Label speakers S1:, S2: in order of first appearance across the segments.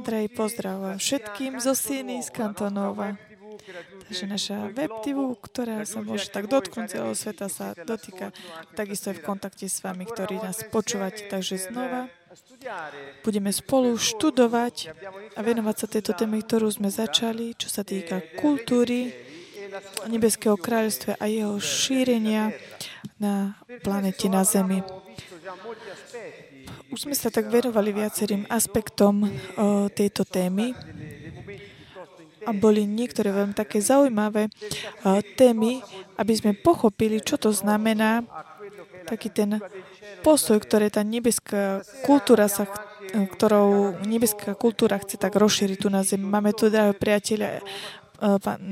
S1: Drahý pozdrav všetkým zo Siny z Kantonova. Takže naša web TV, ktorá sa môže tak dotknúť celého sveta, sa dotýka takisto aj v kontakte s vami, ktorí nás počúvate. Takže znova budeme spolu študovať a venovať sa tejto téme, ktorú sme začali, čo sa týka kultúry, nebeského kráľstva a jeho šírenia na planete na Zemi. Už sme sa tak verovali viacerým aspektom o, tejto témy a boli niektoré veľmi také zaujímavé uh, témy, aby sme pochopili, čo to znamená taký ten postoj, ktoré tá nebeská kultúra sa, ktorou nebeská kultúra chce tak rozšíriť tu na zemi. Máme tu drahého priateľa pán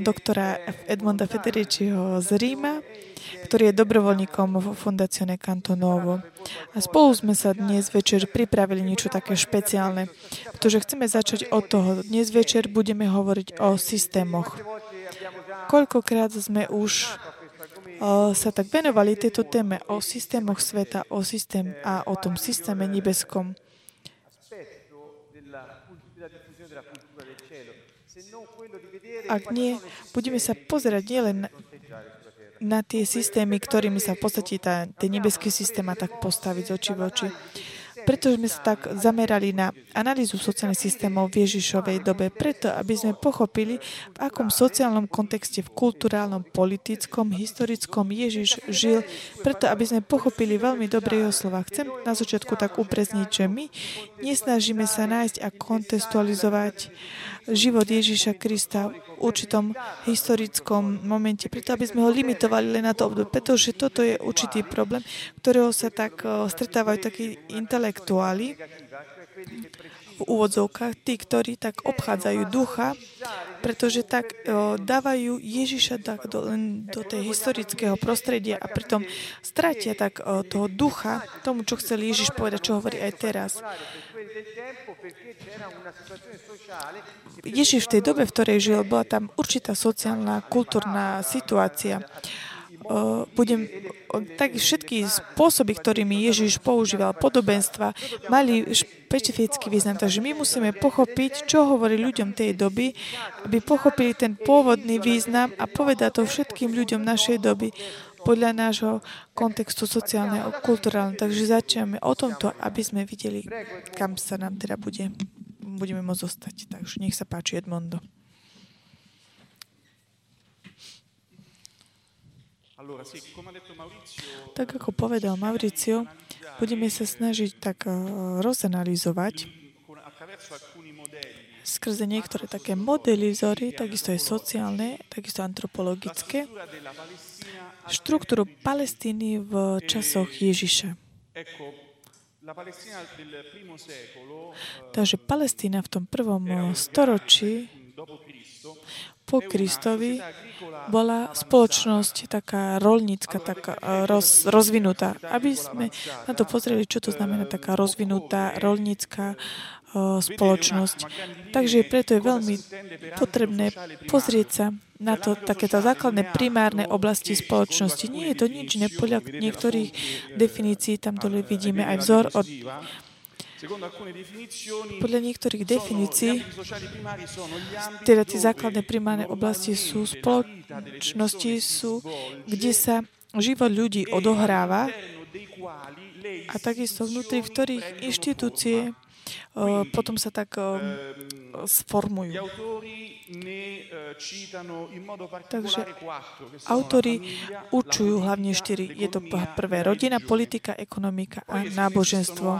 S1: doktora Edmonda Federiciho z Ríma, ktorý je dobrovoľníkom vo Fondazione Cantonovo. A spolu sme sa dnes večer pripravili niečo také špeciálne, pretože chceme začať od toho. Dnes večer budeme hovoriť o systémoch. Koľkokrát sme už o, sa tak venovali tejto téme o systémoch sveta, o systém a o tom systéme nebeskom. Ak nie, budeme sa pozerať nielen na tie systémy, ktorými sa v podstate tá, ten nebeský systém má tak postaviť oči v oči. Preto sme sa tak zamerali na analýzu sociálnych systémov v Ježišovej dobe, preto aby sme pochopili, v akom sociálnom kontexte, v kulturálnom, politickom, historickom Ježiš žil, preto aby sme pochopili veľmi dobre jeho slova. Chcem na začiatku tak uprezniť, že my nesnažíme sa nájsť a kontextualizovať život Ježiša Krista určitom historickom momente, preto aby sme ho limitovali len na to obdobie, pretože toto je určitý problém, ktorého sa tak stretávajú takí intelektuáli v úvodzovkách, tí, ktorí tak obchádzajú ducha, pretože tak o, dávajú Ježiša tak do, len do tej historického prostredia a pritom stratia tak o, toho ducha, tomu, čo chcel Ježiš povedať, čo hovorí aj teraz. Ježiš v tej dobe, v ktorej žil, bola tam určitá sociálna, kultúrna situácia. Budem, tak všetky spôsoby, ktorými Ježiš používal podobenstva, mali špecifický význam. Takže my musíme pochopiť, čo hovorí ľuďom tej doby, aby pochopili ten pôvodný význam a povedať to všetkým ľuďom našej doby podľa nášho kontextu sociálneho, kulturálneho. Takže začneme o tomto, aby sme videli, kam sa nám teda bude budeme môcť zostať. Takže nech sa páči Edmondo. Tak ako povedal Mauricio, budeme sa snažiť tak eh, rozanalizovať skrze niektoré také modelizory, takisto aj sociálne, takisto antropologické, štruktúru Palestíny v časoch Ježiša. Takže Palestína v tom prvom storočí po Kristovi bola spoločnosť taká rolnícka, taká roz, rozvinutá. Aby sme na to pozreli, čo to znamená taká rozvinutá rolnícka spoločnosť. Takže preto je veľmi potrebné pozrieť sa na to takéto základné primárne oblasti spoločnosti. Nie je to nič nepodľa niektorých definícií, tam dole vidíme aj vzor od podľa niektorých definícií, teda tie základné primárne oblasti sú spoločnosti, sú, kde sa život ľudí odohráva a takisto vnútri, v ktorých inštitúcie potom sa tak sformujú. Takže autory učujú hlavne štyri. Je to prvé rodina, politika, ekonomika a náboženstvo.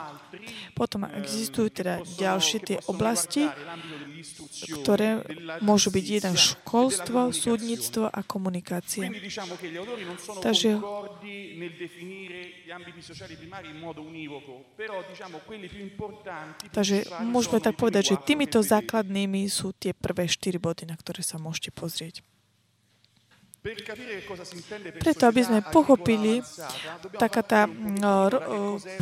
S1: Potom existujú teda ďalšie tie oblasti, ktoré môžu byť jeden školstvo, súdnictvo a komunikácia. Takže Takže môžeme tak povedať, že týmito základnými sú tie prvé štyri body, na ktoré sa môžete pozrieť. Preto, aby sme pochopili, taká tá no,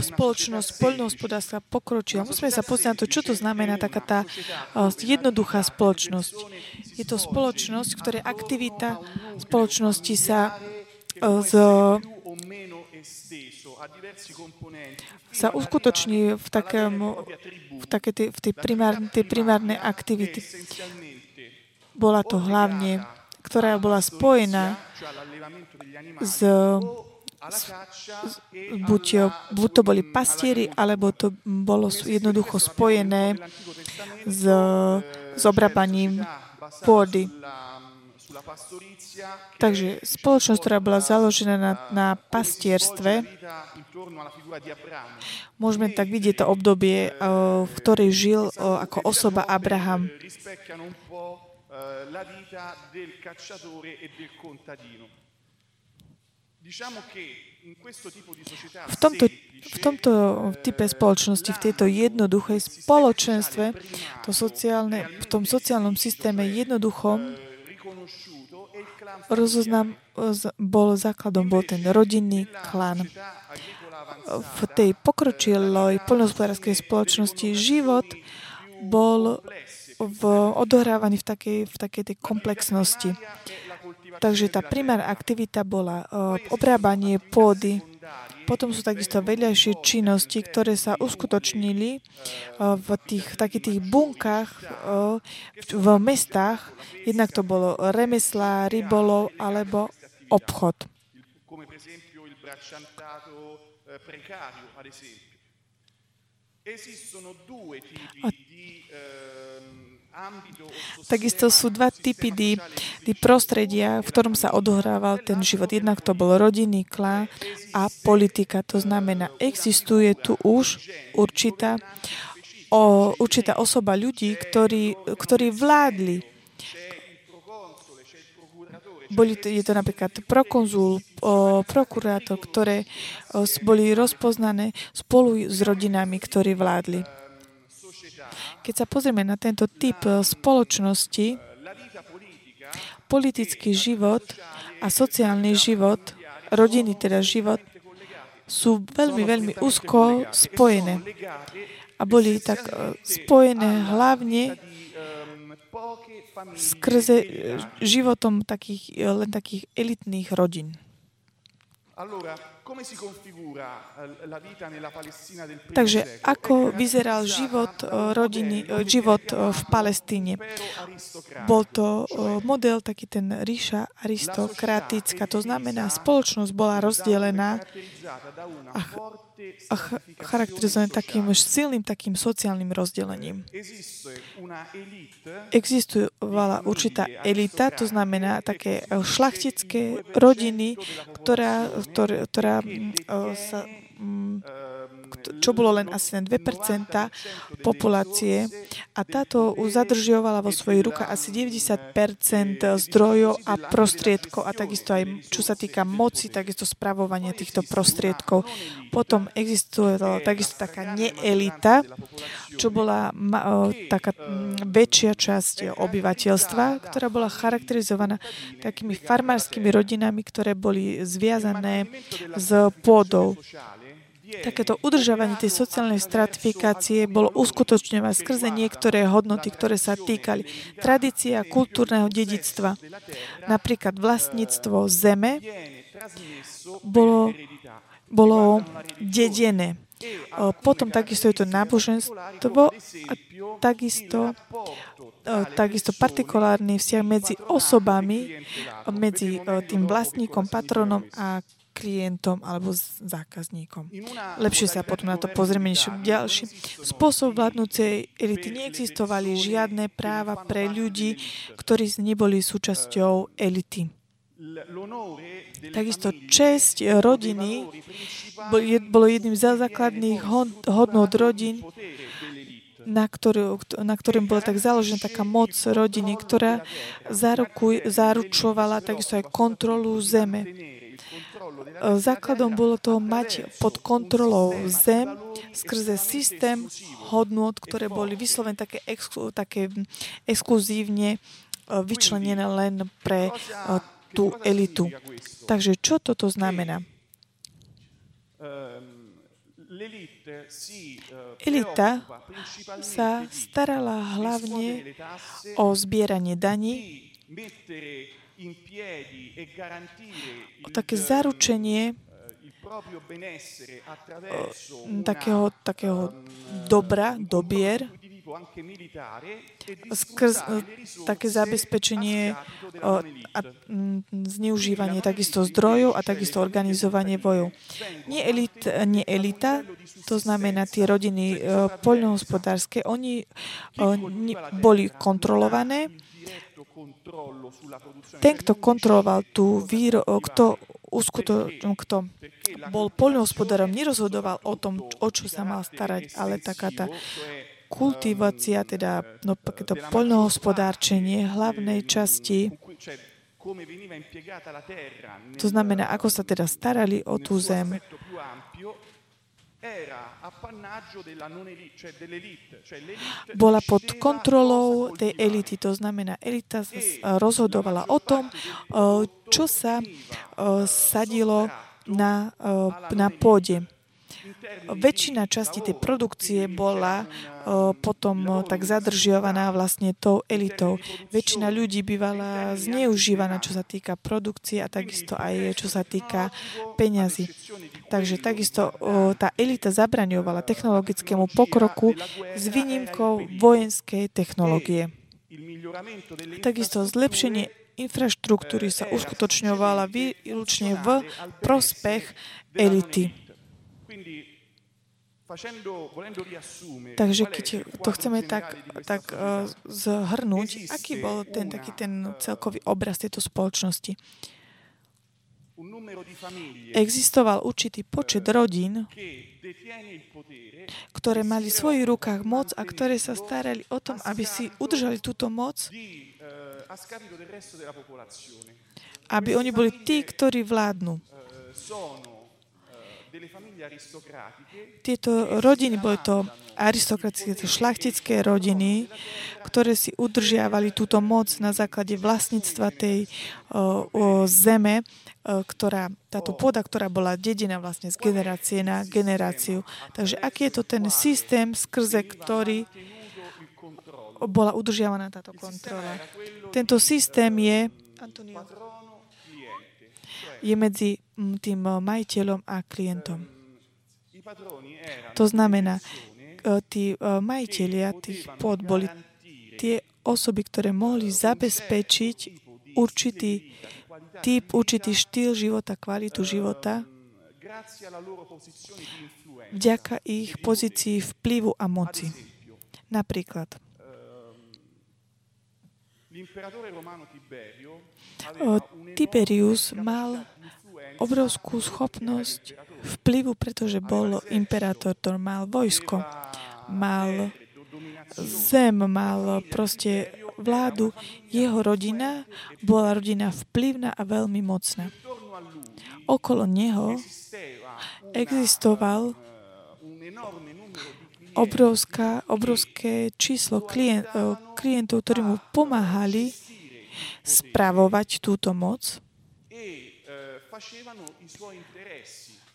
S1: spoločnosť poľnohospodárstva pokročila. Musíme sa pozrieť na to, čo to znamená taká tá jednoduchá spoločnosť. Je to spoločnosť, v ktorej aktivita spoločnosti sa z sa uskutoční v takém v, také tej, v tej, primár, tej primárnej aktivity. Bola to hlavne, ktorá bola spojená s buď, buď to boli pastieri, alebo to bolo jednoducho spojené s, s obrabaním pôdy. Takže spoločnosť, ktorá bola založená na, na pastierstve, môžeme tak vidieť to obdobie, v ktorej žil ako osoba Abraham. V tomto, v tomto type spoločnosti, v tejto jednoduchej spoločenstve, to sociálne, v tom sociálnom systéme jednoduchom, rozoznam bol základom, bol ten rodinný klan. V tej pokročilej poľnohospodárskej spoločnosti život bol v, odohrávaný v takej, v takej tej komplexnosti. Takže tá primárna aktivita bola uh, obrábanie pôdy. Potom sú takisto vedľajšie činnosti, ktoré sa uskutočnili uh, v tých takých tých bunkách uh, v mestách. Jednak to bolo remesla, rybolov alebo obchod. A Takisto sú dva typy di, di prostredia, v ktorom sa odohrával ten život. Jednak to bol rodinný klán a politika. To znamená, existuje tu už určitá, o, určitá osoba ľudí, ktorí, ktorí vládli. Boli to, je to napríklad prokonzul, o, prokurátor, ktoré boli rozpoznané spolu s rodinami, ktorí vládli. Keď sa pozrieme na tento typ eh, spoločnosti, politický život a sociálny život, rodiny teda život, sú veľmi, veľmi úzko spojené. A boli tak eh, spojené hlavne skrze eh, životom takých, len takých elitných rodín. Takže ako vyzeral život rodiny, život v Palestíne? Bol to model taký ten ríša aristokratická, to znamená, spoločnosť bola rozdelená a, a charakterizovaná takým silným takým sociálnym rozdelením. Existovala určitá elita, to znamená také šlachtické rodiny, ktorá, ktorá, ktorá sa mm, čo bolo len asi len 2% populácie a táto zadržiovala vo svojich rukách asi 90% zdrojov a prostriedkov a takisto aj čo sa týka moci, takisto spravovania týchto prostriedkov. Potom existovala takisto taká neelita, čo bola taká väčšia časť obyvateľstva, ktorá bola charakterizovaná takými farmárskymi rodinami, ktoré boli zviazané s pôdou. Takéto udržávanie tej sociálnej stratifikácie bolo uskutočňované skrze niektoré hodnoty, ktoré sa týkali tradície a kultúrneho dedictva. Napríklad vlastníctvo zeme bolo, bolo dedené. Potom takisto je to náboženstvo a takisto, takisto partikulárny vzťah medzi osobami, medzi tým vlastníkom, patronom a klientom alebo zákazníkom. Lepšie sa potom na to pozrieme než ďalší. Spôsob vládnúcej elity neexistovali žiadne práva pre ľudí, ktorí neboli súčasťou elity. Takisto česť rodiny bolo jedným z základných hodnot rodín, na, ktorý, na ktorým bola tak založená taká moc rodiny, ktorá zarukuj, zaručovala takisto aj kontrolu zeme Základom bolo to mať pod kontrolou zem skrze systém hodnot, ktoré boli vyslovené také, exklu, také exkluzívne e, vyčlenené len pre e, tú elitu. Takže čo toto znamená? Elita sa starala hlavne o zbieranie daní, o také zaručenie takého, takého dobra, dobier, skrz také zabezpečenie a zneužívanie takisto zdrojov a takisto organizovanie bojov. Nie, elit, nie elita, to znamená tie rodiny poľnohospodárske, oni boli kontrolované. Ten, kto kontroloval tú výro, kto, uskuto, kto bol poľnohospodárom, nerozhodoval o tom, o čo sa mal starať, ale taká tá kultivácia, teda no, to poľnohospodárčenie hlavnej časti, to znamená, ako sa teda starali o tú zem, bola pod kontrolou tej elity. To znamená, elita rozhodovala o tom, čo sa sadilo na, na pôde. Väčšina časti tej produkcie bola potom tak zadržiavaná vlastne tou elitou. Väčšina ľudí bývala zneužívaná, čo sa týka produkcie a takisto aj čo sa týka peňazí. Takže takisto tá elita zabraňovala technologickému pokroku s výnimkou vojenskej technológie. Takisto zlepšenie infraštruktúry sa uskutočňovala výlučne v prospech elity. Takže keď to chceme tak, tak uh, zhrnúť, aký bol ten taký ten celkový obraz tejto spoločnosti? Existoval určitý počet eh, rodín, ktoré mali v svojich rukách moc a ktoré sa starali o tom, aby si udržali túto moc, eh, aby oni boli tí, ktorí vládnu. Tieto rodiny, boli to aristokratické, šlachtické rodiny, ktoré si udržiavali túto moc na základe vlastníctva tej o, o zeme, o, ktorá, táto pôda, ktorá bola dedina vlastne z generácie na generáciu. Takže aký je to ten systém, skrze ktorý bola udržiavaná táto kontrola. Tento systém je, Antonio, je medzi tým majiteľom a klientom. To znamená, e, tí e, majiteľia tých pod boli tie osoby, ktoré mohli zabezpečiť určitý typ, určitý štýl života, kvalitu života vďaka ich pozícii vplyvu a moci. Napríklad, Tiberius mal obrovskú schopnosť vplyvu, pretože bol imperátor, to mal vojsko, mal zem, mal proste vládu. Jeho rodina bola rodina vplyvná a veľmi mocná. Okolo neho existoval obrovské číslo klient, klientov, ktorí mu pomáhali spravovať túto moc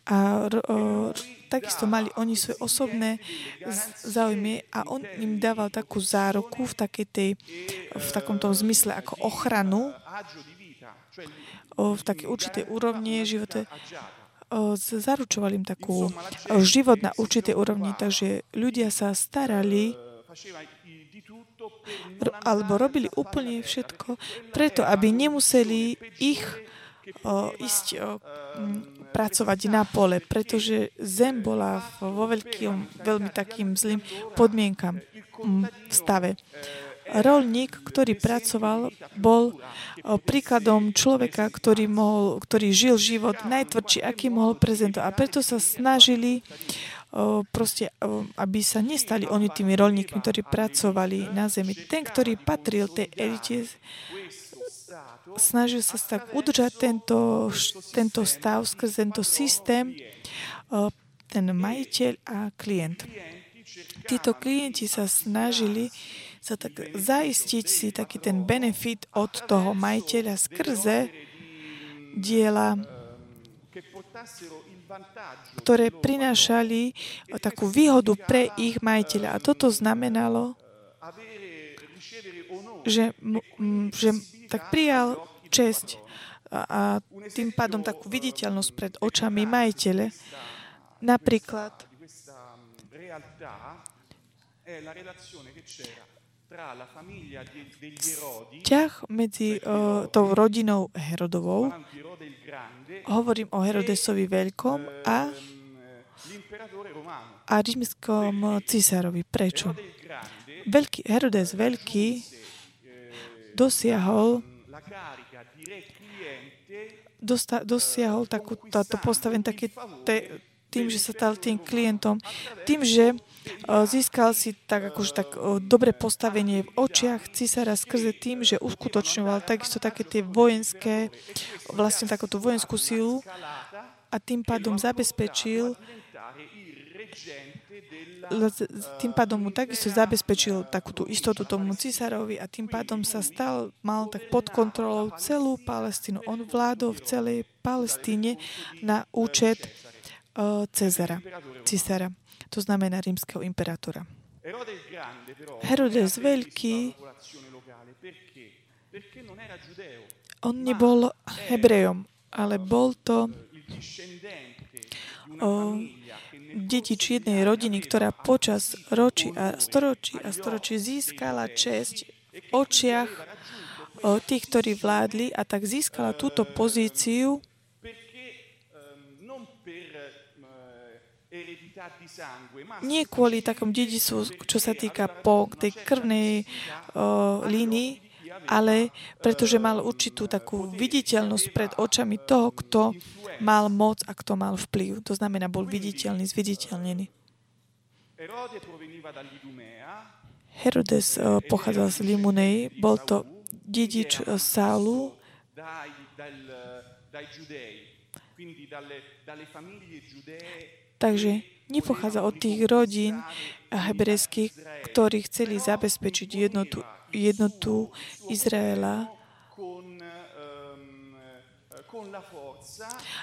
S1: a o, takisto mali oni svoje osobné záujmy a on im dával takú zároku v, takej tej, v takomto zmysle ako ochranu v takej určitej úrovni života zaručovali im takú život na určitej úrovni, takže ľudia sa starali alebo robili úplne všetko preto, aby nemuseli ich o, ísť o, pracovať na pole, pretože zem bola vo veľkým, veľmi takým zlým podmienkam v stave. Rolník, ktorý pracoval, bol príkladom človeka, ktorý, mohol, ktorý žil život najtvrdší, aký mohol prezentovať. A preto sa snažili proste, aby sa nestali oni tými rolníkmi, ktorí pracovali na zemi. Ten, ktorý patril tej elite, snažil sa tak udržať tento, tento stav skrze tento systém, ten majiteľ a klient. Títo klienti sa snažili sa tak zaistiť si taký ten benefit od toho majiteľa skrze diela, ktoré prinášali takú výhodu pre ich majiteľa. A toto znamenalo, že, že tak prijal česť a tým pádom takú viditeľnosť pred očami majiteľe. Napríklad Vzťah medzi uh, tou rodinou Herodovou, hovorím o Herodesovi Veľkom a, a rímskom císarovi. Prečo? Veľký, Herodes Veľký dosiahol dosta, dosiahol takú, táto postavenie také te, tým, že sa stal tým klientom, tým, že získal si tak akože tak dobre postavenie v očiach cisára skrze tým, že uskutočňoval takisto také tie vojenské, vlastne takúto vojenskú silu a tým pádom zabezpečil tým pádom mu takisto zabezpečil takú tú istotu tomu cisárovi a tým pádom sa stal, mal tak pod kontrolou celú Palestínu. On vládol v celej Palestíne na účet Cezara, cisára, to znamená rímskeho imperátora. Herodes Veľký, on nebol hebrejom, ale bol to o, dedič jednej rodiny, ktorá počas ročí a storočí a storočí získala česť v očiach o, tých, ktorí vládli a tak získala túto pozíciu nie kvôli takom dedicu, čo sa týka po tej krvnej uh, línii, ale pretože mal určitú takú viditeľnosť pred očami toho, kto mal moc a kto mal vplyv. To znamená, bol viditeľný, zviditeľnený. Herodes uh, pochádzal z Limunei, bol to dedič Sálu, Takže nepochádza od tých rodín hebrejských, ktorí chceli zabezpečiť jednotu, jednotu Izraela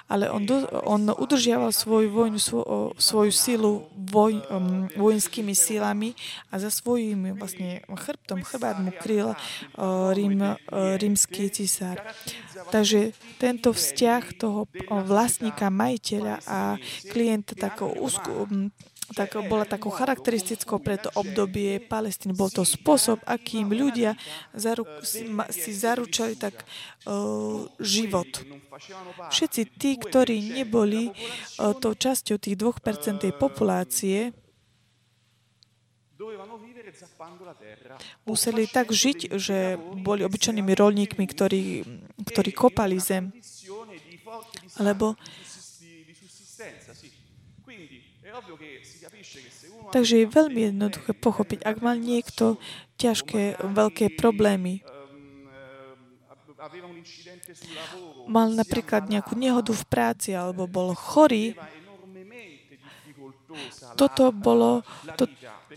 S1: ale on, do, on udržiaval svoju vojnu, svo, svoju silu voj, um, vojenskými silami a za svojím vlastne chrbtom, chrbát mu kryl uh, rím, uh, rímsky cisár. Takže tento vzťah toho vlastníka, majiteľa a klienta takého úzku, um, tak bola takou charakteristickou pre to obdobie Palestíny. Bol to spôsob, akým ľudia zaru, si, si zaručali tak uh, život. Všetci tí, ktorí neboli uh, tou časťou tých 2% tej populácie, museli tak žiť, že boli obyčajnými rolníkmi, ktorí, ktorí kopali zem. Lebo Takže je veľmi jednoduché pochopiť, ak mal niekto ťažké, veľké problémy, mal napríklad nejakú nehodu v práci alebo bol chorý, toto bolo, to,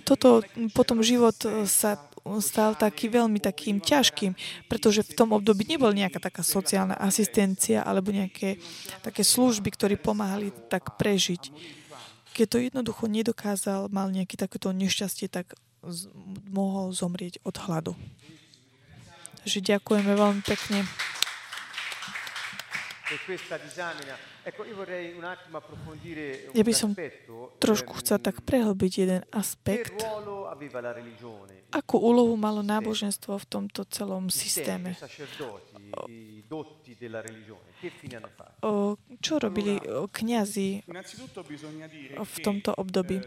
S1: toto potom život sa stal taký veľmi takým ťažkým, pretože v tom období nebol nejaká taká sociálna asistencia alebo nejaké také služby, ktoré pomáhali tak prežiť keď to jednoducho nedokázal, mal nejaké takéto nešťastie, tak z, mohol zomrieť od hladu. Takže ďakujeme veľmi pekne. Ja by som trošku chcel tak prehlbiť jeden aspekt. Akú úlohu malo náboženstvo v tomto celom systéme? čo robili kňazi v tomto období?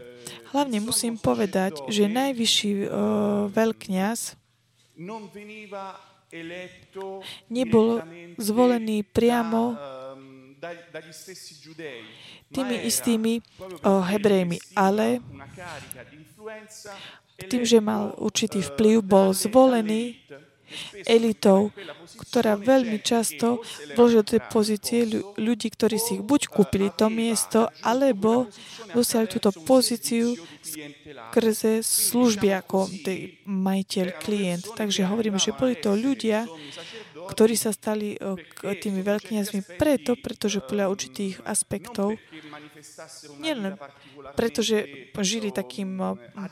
S1: Hlavne musím povedať, že najvyšší veľkňaz nebol zvolený priamo tými istými hebrejmi, ale tým, že mal určitý vplyv, bol zvolený elitou, ktorá veľmi často vložila do tej pozície ľudí, ktorí si ich buď kúpili to miesto, alebo dosiahli túto pozíciu skrze služby ako majiteľ, klient. Takže hovoríme, že boli to ľudia, ktorí sa stali tými veľkňazmi preto, pretože podľa určitých aspektov nielen pretože žili takým,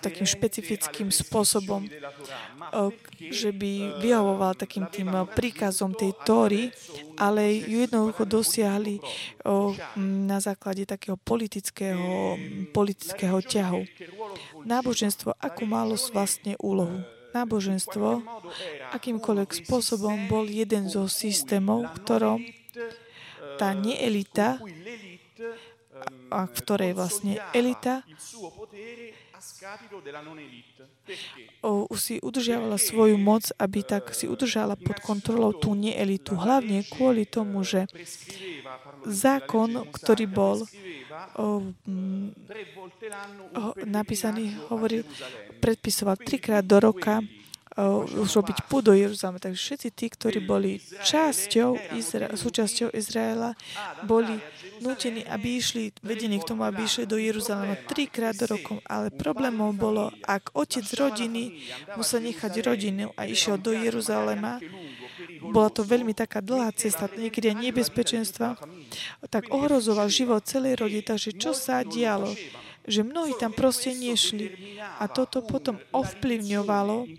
S1: takým špecifickým spôsobom, že by vyhovoval takým tým príkazom tej Tóry, ale ju jednoducho dosiahli na základe takého politického, politického ťahu. Náboženstvo, akú malo vlastne úlohu? Náboženstvo akýmkoľvek spôsobom bol jeden zo systémov, ktorom tá neelita a v ktorej vlastne elita si udržiavala svoju moc, aby tak si udržala pod kontrolou tú neelitu. Hlavne kvôli tomu, že zákon, ktorý bol o, m, o, napísaný, hovoril, predpisoval trikrát do roka už robiť púd do Jeruzalema. Takže všetci tí, ktorí boli časťou Izra- súčasťou Izraela, boli nútení, aby išli, vedení k tomu, aby išli do Jeruzalema trikrát do roku. Ale problémom bolo, ak otec rodiny musel nechať rodinu a išiel do Jeruzalema, bola to veľmi taká dlhá cesta, niekedy nebezpečenstva, tak ohrozoval život celej rodiny. Takže čo sa dialo? Že mnohí tam proste nešli. A toto potom ovplyvňovalo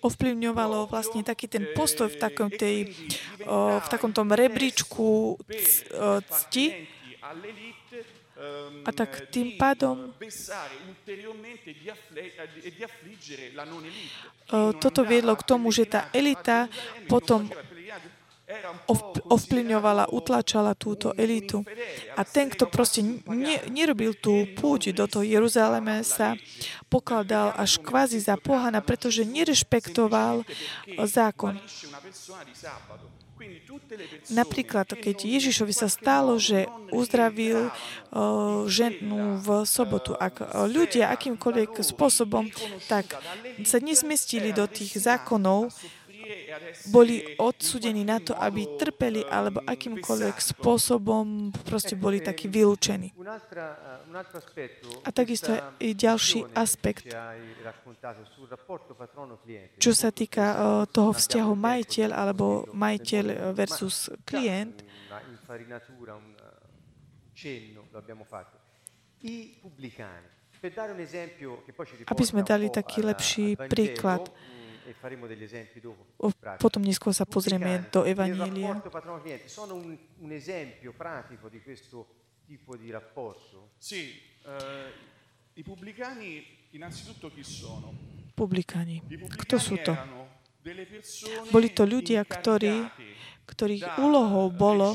S1: ovplyvňovalo vlastne taký ten postoj v takom, tej, v takom tom rebríčku cti a tak tým pádom toto viedlo k tomu, že tá elita potom ovplyvňovala, utlačala túto elitu. A ten, kto proste ne, nerobil tú púť do toho Jeruzaleme, sa pokladal až kvázi za pohana, pretože nerešpektoval zákon. Napríklad, keď Ježišovi sa stalo, že uzdravil uh, ženu v sobotu, ak ľudia akýmkoľvek spôsobom tak sa nezmestili do tých zákonov, boli odsudení na to, aby trpeli alebo akýmkoľvek spôsobom proste boli takí vylúčení. A takisto je ďalší aspekt, čo sa týka toho vzťahu majiteľ alebo majiteľ versus klient. Aby sme dali taký lepší príklad. Potom neskôr sa pozrieme do Evanília. Sono un, un esempio pratico di questo tipo di rapporto? Sì, eh, i pubblicani innanzitutto chi sono? Pubblicani. Kto sú to? Boli to ľudia, ktorí, ktorých úlohou bolo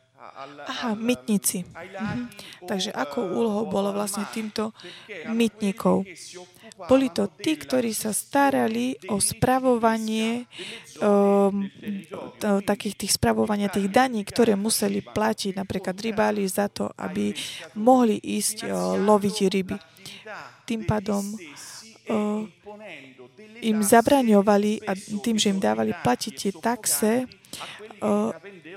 S1: Aha, mytníci. Mhm. Takže ako úlohou bolo vlastne týmto mytníkov? Boli to tí, ktorí sa starali o spravovanie um, takých tých spravovania tých daní, ktoré museli platiť napríklad rybáli za to, aby mohli ísť uh, loviť ryby. Tým pádom uh, im zabraňovali a tým, že im dávali platiť tie taxe,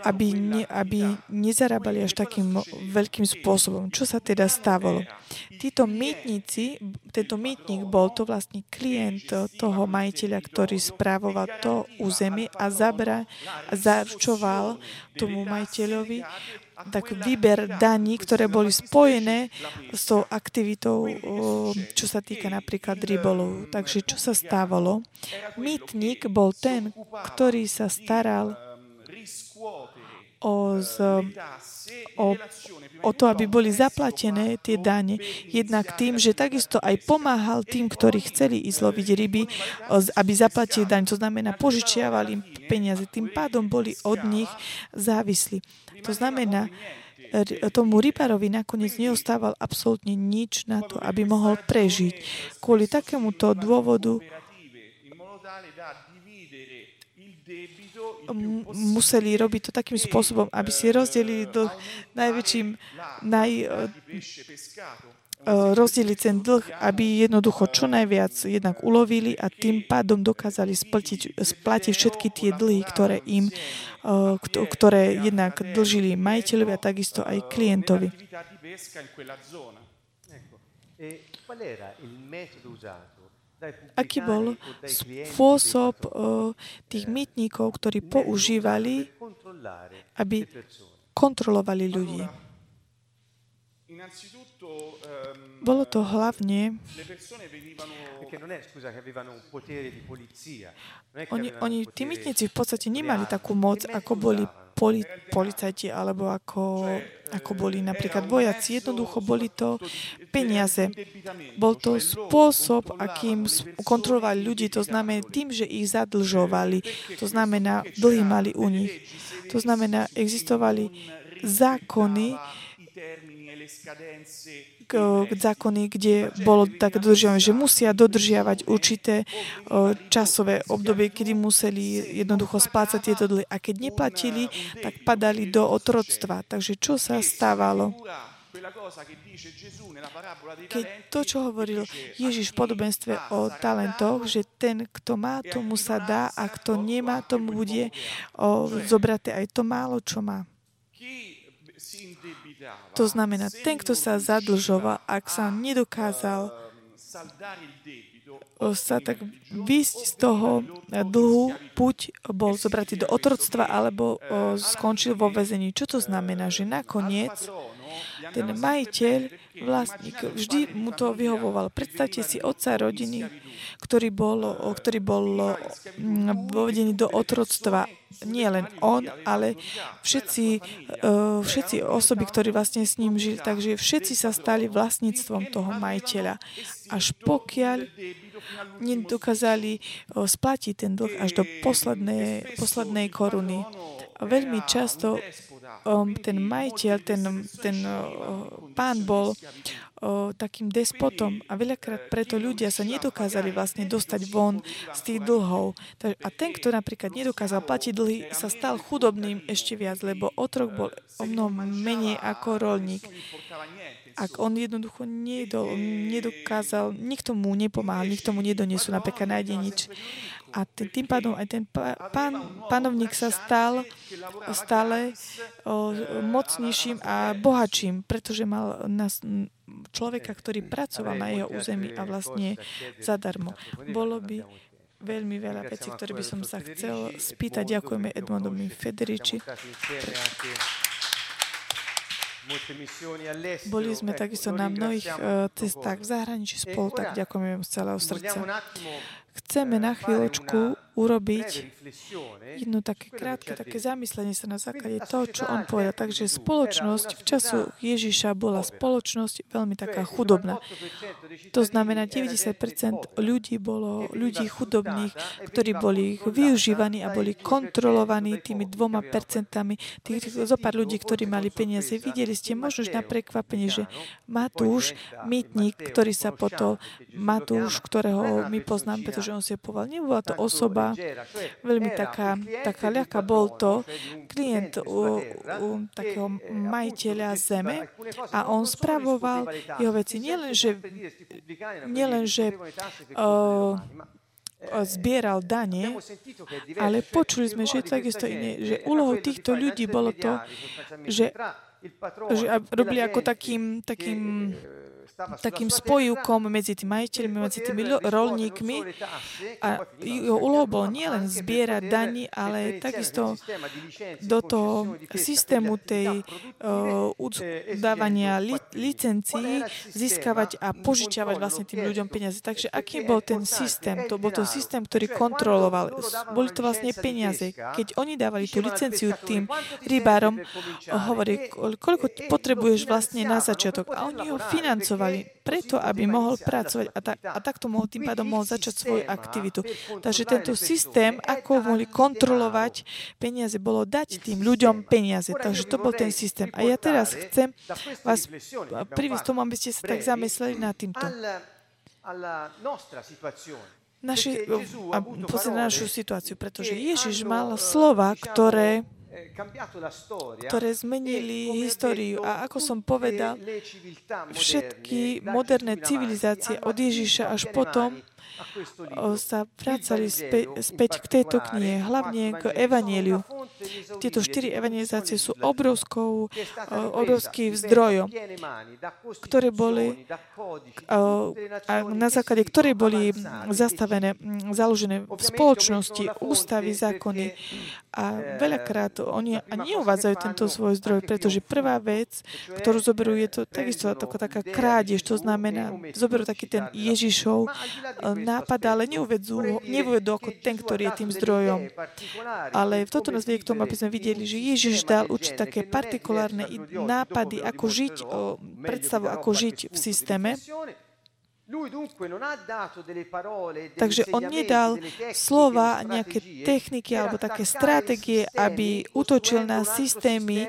S1: aby, ne, aby nezarábali až takým veľkým spôsobom. Čo sa teda stávalo? Títo mýtnici, tento mýtnik bol to vlastne klient toho majiteľa, ktorý správoval to územie a zabra, zaručoval tomu majiteľovi tak výber daní, ktoré boli spojené s tou aktivitou, čo sa týka napríklad rybolovu. Takže čo sa stávalo? Mýtnik bol ten, ktorý sa staral o, z, o, o to, aby boli zaplatené tie dane. Jednak tým, že takisto aj pomáhal tým, ktorí chceli ísť loviť ryby, aby zaplatili daň. To znamená, požičiavali im peniaze. Tým pádom boli od nich závislí. To znamená, tomu rybárovi nakoniec neostával absolútne nič na to, aby mohol prežiť. Kvôli takémuto dôvodu museli robiť to takým spôsobom, aby si rozdelili dlh najväčším, naj, rozdeliť ten dlh, aby jednoducho čo najviac jednak ulovili a tým pádom dokázali splatiť, splatiť všetky tie dlhy, ktoré im, ktoré jednak dlžili majiteľovi a takisto aj klientovi. Aký bol spôsob tých mytníkov, ktorí používali, aby kontrolovali ľudí? Bolo to hlavne... Oni, oni, tí mytníci v podstate nemali takú moc, ako boli poli, policajti alebo ako, ako boli napríklad vojaci. Jednoducho boli to peniaze. Bol to spôsob, akým kontrolovali ľudí. To znamená tým, že ich zadlžovali. To znamená, dlhy mali u nich. To znamená, existovali zákony, zákony, kde bolo tak dodržiavané, že musia dodržiavať určité časové obdobie, kedy museli jednoducho splácať tieto dlhy. A keď neplatili, tak padali do otroctva. Takže čo sa stávalo? Keď to, čo hovoril Ježiš v podobenstve o talentoch, že ten, kto má, tomu sa dá a kto nemá, tomu bude zobraté aj to málo, čo má. To znamená, ten, kto sa zadlžoval, ak sa nedokázal sa tak výsť z toho dlhu, buď bol zobratý do otroctva, alebo skončil vo väzení. Čo to znamená? Že nakoniec ten majiteľ, vlastník, vždy mu to vyhovoval. Predstavte si otca rodiny, ktorý bol, ktorý bol vodený do otroctva nie len on, ale všetci, uh, všetci osoby, ktorí vlastne s ním žili. Takže všetci sa stali vlastníctvom toho majiteľa. Až pokiaľ nedokázali uh, splatiť ten dlh až do poslednej, poslednej koruny. Veľmi často um, ten majiteľ, ten, ten uh, pán bol o, takým despotom a veľakrát preto ľudia sa nedokázali vlastne dostať von z tých dlhov. A ten, kto napríklad nedokázal platiť dlhy, sa stal chudobným ešte viac, lebo otrok bol o mnoho menej ako rolník. Ak on jednoducho nedol, nedokázal, nikto mu nepomáhal, nikto mu nedonesú napríklad nájde nič. A tým pádom aj ten pán, pánovník sa stal stále mocnejším a bohatším, pretože mal nás, človeka, ktorý pracoval na jeho území a vlastne zadarmo. Bolo by veľmi veľa vecí, ktoré by som sa chcel spýtať. Ďakujeme Edmondovi Federici. Boli sme takisto na mnohých uh, cestách v zahraničí spolu, tak ďakujeme z celého srdca. Chceme na chvíľočku urobiť jedno také krátke také zamyslenie sa na základe toho, čo on povedal. Takže spoločnosť v času Ježiša bola spoločnosť veľmi taká chudobná. To znamená, 90% ľudí bolo ľudí chudobných, ktorí boli využívaní a boli kontrolovaní tými dvoma percentami. Tých zo pár ľudí, ktorí mali peniaze. Videli ste možno na prekvapenie, že Matúš, mýtnik, ktorý sa potol, Matúš, ktorého my poznáme, pretože on si povedal, nebola to osoba, veľmi taká, taká ľaká. Bol to klient u, u takého majiteľa zeme a on spravoval jeho veci. Nielen, že, nielen, že uh, zbieral dane, ale počuli sme, že je takisto iné, že úlohou týchto ľudí bolo to, že, že robili ako takým, takým takým spojúkom medzi tým majiteľmi, medzi tými rolníkmi a jeho úlohou bolo nielen zbierať dani, ale takisto do toho systému tej uh, dávania li, licencií získavať a požičiavať vlastne tým ľuďom peniaze. Takže aký bol ten systém? To bol to systém, ktorý kontroloval. Boli to vlastne peniaze. Keď oni dávali tú licenciu tým rybárom, hovorí, koľko potrebuješ vlastne na začiatok. A oni ho financovali potrebovali preto, aby mohol pracovať a, tak, a takto mohol tým pádom mohol začať svoju aktivitu. Takže tento systém, ako mohli kontrolovať peniaze, bolo dať tým ľuďom peniaze. Takže to bol ten systém. A ja teraz chcem vás priviesť tomu, aby ste sa tak zamysleli nad týmto. Naši, a na našu situáciu, pretože Ježiš mal slova, ktoré ktoré zmenili históriu. A ako som povedal, všetky moderné civilizácie od Ježiša až potom sa vracali späť, k tejto knihe, hlavne k Evanieliu. Tieto štyri evangelizácie sú obrovskou, obrovským zdrojom, ktoré boli, na základe ktorej boli zastavené, založené v spoločnosti, ústavy, zákony. A veľakrát oni neuvádzajú tento svoj zdroj, pretože prvá vec, ktorú zoberú, je to takisto taká krádež. To znamená, zoberú taký ten Ježišov nápad, ale neuvedú, ako ten, ktorý je tým zdrojom. Ale toto nás vie k tomu, aby sme videli, že Ježiš dal určite také partikulárne nápady, ako žiť, predstavu, ako žiť v systéme. Takže on nedal slova, nejaké techniky alebo také stratégie, aby útočil na systémy,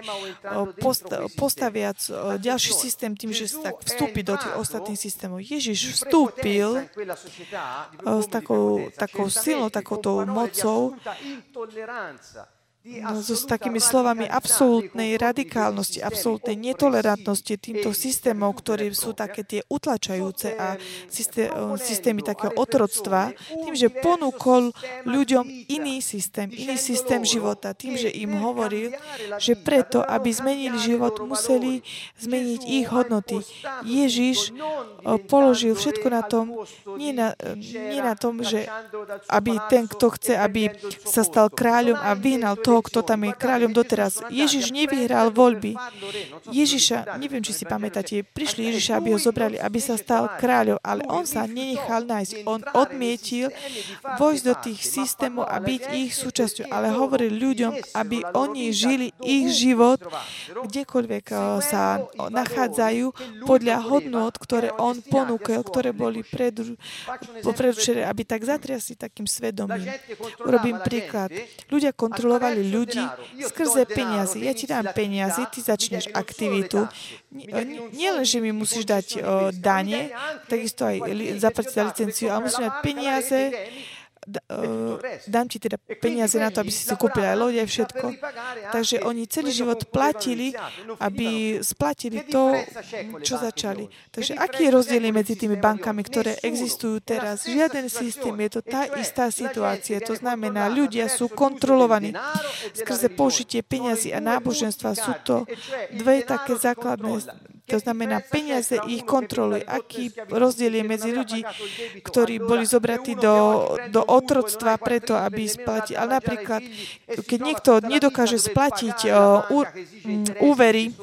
S1: postaviac ďalší systém tým, že tak vstúpi do tých ostatných systémov. Ježiš vstúpil s takou, takou silnou, takouto mocou no, so, s takými slovami absolútnej radikálnosti, absolútnej netolerantnosti týmto systémov, ktoré sú také tie utlačajúce a systé, systémy takého otroctva, tým, že ponúkol ľuďom iný systém, iný systém života, tým, že im hovoril, že preto, aby zmenili život, museli zmeniť ich hodnoty. Ježiš položil všetko na tom, nie na, nie na tom, že aby ten, kto chce, aby sa stal kráľom a vyhnal toho, toho, kto tam je kráľom doteraz. Ježiš nevyhral voľby. Ježiša, neviem, či si pamätáte, prišli Ježiša, aby ho zobrali, aby sa stal kráľom, ale on sa nenechal nájsť. On odmietil vojsť do tých systémov a byť ich súčasťou, ale hovoril ľuďom, aby oni žili ich život, kdekoľvek eh, sa nachádzajú, podľa hodnot, ktoré on ponúkal, ktoré boli predurčené, aby tak zatriasli takým svedomím. Urobím príklad. Ľudia kontrolovali ľudí skrze peniazy. Ja ti dám peniazy, ty začneš aktivitu. Nielen, že mi musíš dať dane, takisto aj zaplatiť za licenciu, ale musíš dať peniaze, dám ti teda peniaze na to, aby si si kúpil aj lode, všetko. Takže oni celý život platili, aby splatili to, čo začali. Takže aký je rozdiel medzi tými bankami, ktoré existujú teraz? Žiaden systém, je to tá istá situácia. To znamená, ľudia sú kontrolovaní skrze použitie peniazy a náboženstva. Sú to dve také základné to znamená, peniaze ich kontrolujú. Aký rozdiel je medzi ľudí, ktorí boli zobratí do, do otroctva preto, aby splatili. Ale napríklad, keď niekto nedokáže splatiť úvery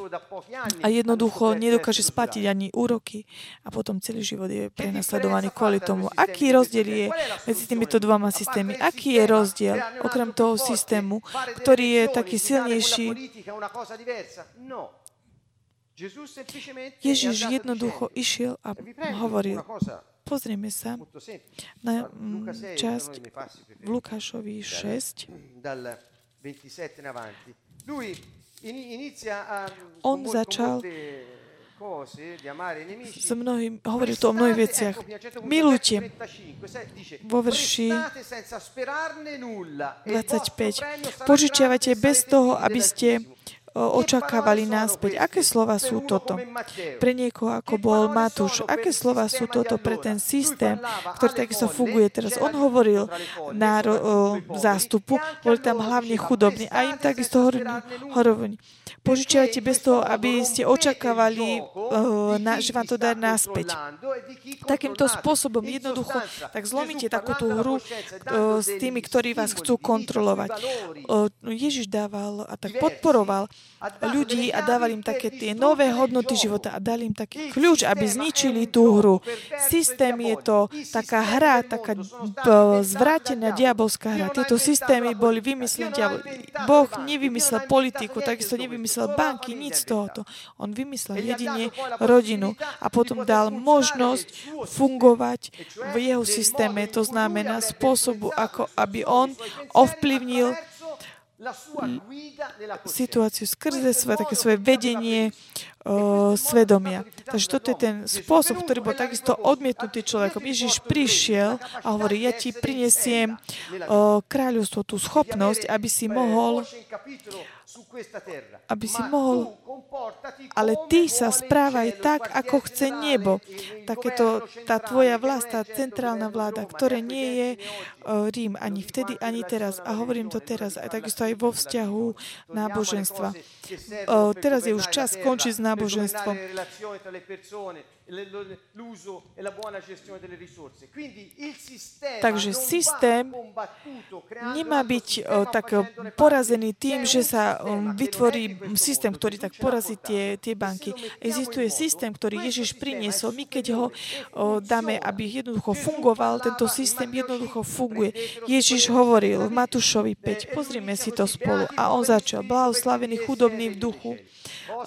S1: a jednoducho nedokáže splatiť ani úroky a potom celý život je prenasledovaný kvôli tomu. Aký rozdiel je medzi týmito dvoma systémy? Aký je rozdiel okrem toho systému, ktorý je taký silnejší? Ježiš jednoducho išiel a hovoril, pozrieme sa na mm, časť v Lukášovi 6. On začal s mnohým, hovoril to o mnohých veciach. Milujte. Vo verši 25. Požičiavate bez toho, aby ste očakávali náspäť. Aké slova sú toto? Pre niekoho, ako bol Matúš, aké slova sú toto pre ten systém, ktorý takisto funguje teraz? On hovoril na zástupu, boli tam hlavne chudobní a im takisto hovorili, požičiavate bez toho, aby ste očakávali, na, že vám to dá naspäť. Takýmto spôsobom jednoducho tak zlomíte takú tú hru s tými, ktorí vás chcú kontrolovať. Ježiš dával a tak podporoval ľudí a dával im také tie nové hodnoty života a dali im taký kľúč, aby zničili tú hru. Systém je to taká hra, taká zvrátená diabolská hra. Tieto systémy boli vymyslené Boh nevymyslel politiku, takisto nevymyslel banky, nic z tohoto. On vymyslel jedine rodinu a potom dal možnosť fungovať v jeho systéme, to znamená spôsobu, ako aby on ovplyvnil situáciu skrze svoje, také svoje vedenie, o, svedomia. Takže toto je ten spôsob, ktorý bol takisto odmietnutý človekom. Ježiš prišiel a hovorí, ja ti prinesiem o, kráľovstvo, tú schopnosť, aby si mohol aby si mohol, ale ty sa správaj tak, ako chce nebo. Takéto, tá tvoja vlast, tá centrálna vláda, ktoré nie je uh, Rím. Ani vtedy, ani teraz. A hovorím to teraz, aj takisto aj vo vzťahu náboženstva. Uh, teraz je už čas skončiť s náboženstvom Takže systém nemá byť tak porazený tým, že sa vytvorí systém, ktorý tak porazí tie, tie banky. Existuje systém, ktorý Ježiš priniesol. My keď ho dáme, aby jednoducho fungoval, tento systém jednoducho funguje. Ježiš hovoril v Matúšovi 5, pozrime si to spolu. A on začal, blahoslavený chudobný v duchu,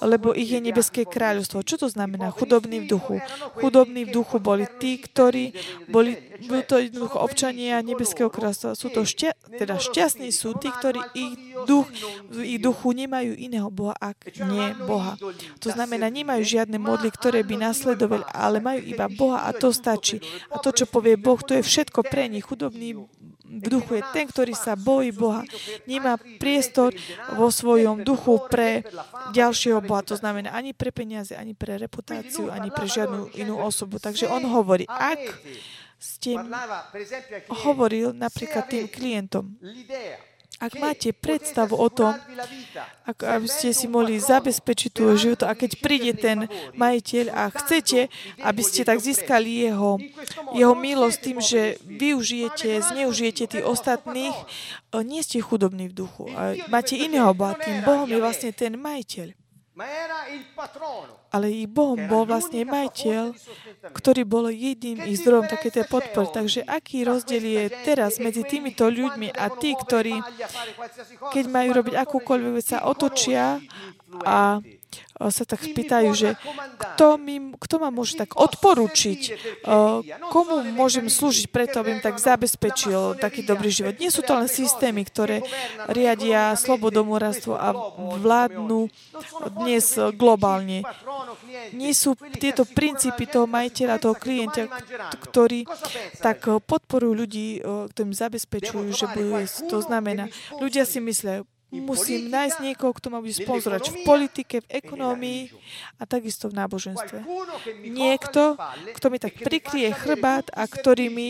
S1: lebo ich je nebeské kráľovstvo. Čo to znamená chudobný v duchu? Chudobní v duchu boli tí, ktorí boli, boli to jednoducho občania nebeského kráľovstva. Sú to šťa, teda šťastní sú tí, ktorí ich, duch, v ich duchu nemajú iného Boha, ak nie Boha. To znamená, nemajú žiadne modly, ktoré by nasledovali, ale majú iba Boha a to stačí. A to, čo povie Boh, to je všetko pre nich. Chudobný v duchu je ten, ktorý sa bojí Boha. Nemá priestor vo svojom duchu pre ďalšieho Boha. To znamená ani pre peniaze, ani pre reputáciu, ani pre žiadnu inú osobu. Takže on hovorí, ak ste hovoril napríklad tým klientom, ak máte predstavu o tom, ako aby ste si mohli zabezpečiť tú život a keď príde ten majiteľ a chcete, aby ste tak získali jeho, jeho milosť tým, že využijete, zneužijete tých ostatných, nie ste chudobní v duchu. Máte iného Boha. Tým Bohom je vlastne ten majiteľ. Ale i Boh bol vlastne majiteľ, ktorý bol jedným ich zdrojom takéto podpory. Takže aký rozdiel je teraz medzi týmito ľuďmi a tí, ktorí, keď majú robiť akúkoľvek vec, sa otočia a sa tak spýtajú, že kto, mi, kto ma môže tak odporučiť, komu môžem slúžiť preto, aby im tak zabezpečil taký dobrý život. Nie sú to len systémy, ktoré riadia slobodomorstvo a vládnu dnes globálne. Nie sú tieto princípy toho majiteľa, toho klienta, ktorí tak podporujú ľudí, ktorým zabezpečujú, že budú jesť. To znamená, ľudia si myslia, Musím nájsť niekoho, kto ma bude sponzorovať v politike, v ekonómii a takisto v náboženstve. Niekto, kto mi tak prikrie chrbát a ktorý mi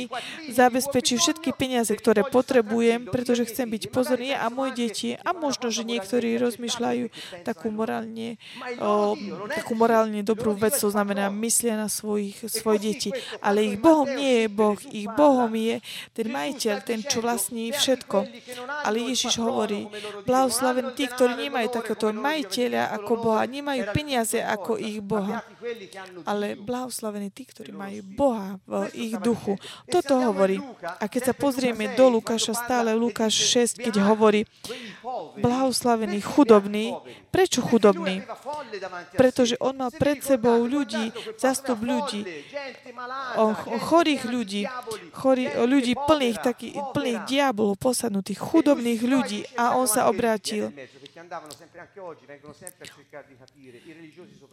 S1: zabezpečí všetky peniaze, ktoré potrebujem, pretože chcem byť pozorný a moje deti. A možno, že niektorí rozmýšľajú takú morálne, o, takú morálne dobrú vec, to znamená myslia na svojich, svoje deti. Ale ich Bohom nie je Boh. Ich Bohom je ten majiteľ, ten, čo vlastní všetko. Ale Ježiš hovorí, blahoslavení tí, ktorí nemajú takéto majiteľa ako Boha, nemajú peniaze ako ich Boha, ale blahoslavení tí, ktorí majú Boha v ich duchu. Toto hovorí. A keď sa pozrieme do Lukáša, stále Lukáš 6, keď hovorí blahoslavený chudobný, prečo chudobný? Pretože on mal pred sebou ľudí, zastup ľudí, chorých ľudí, chorý, ľudí plných, takých, plných diabolov, posadnutých, chudobných ľudí a on sa obrátil.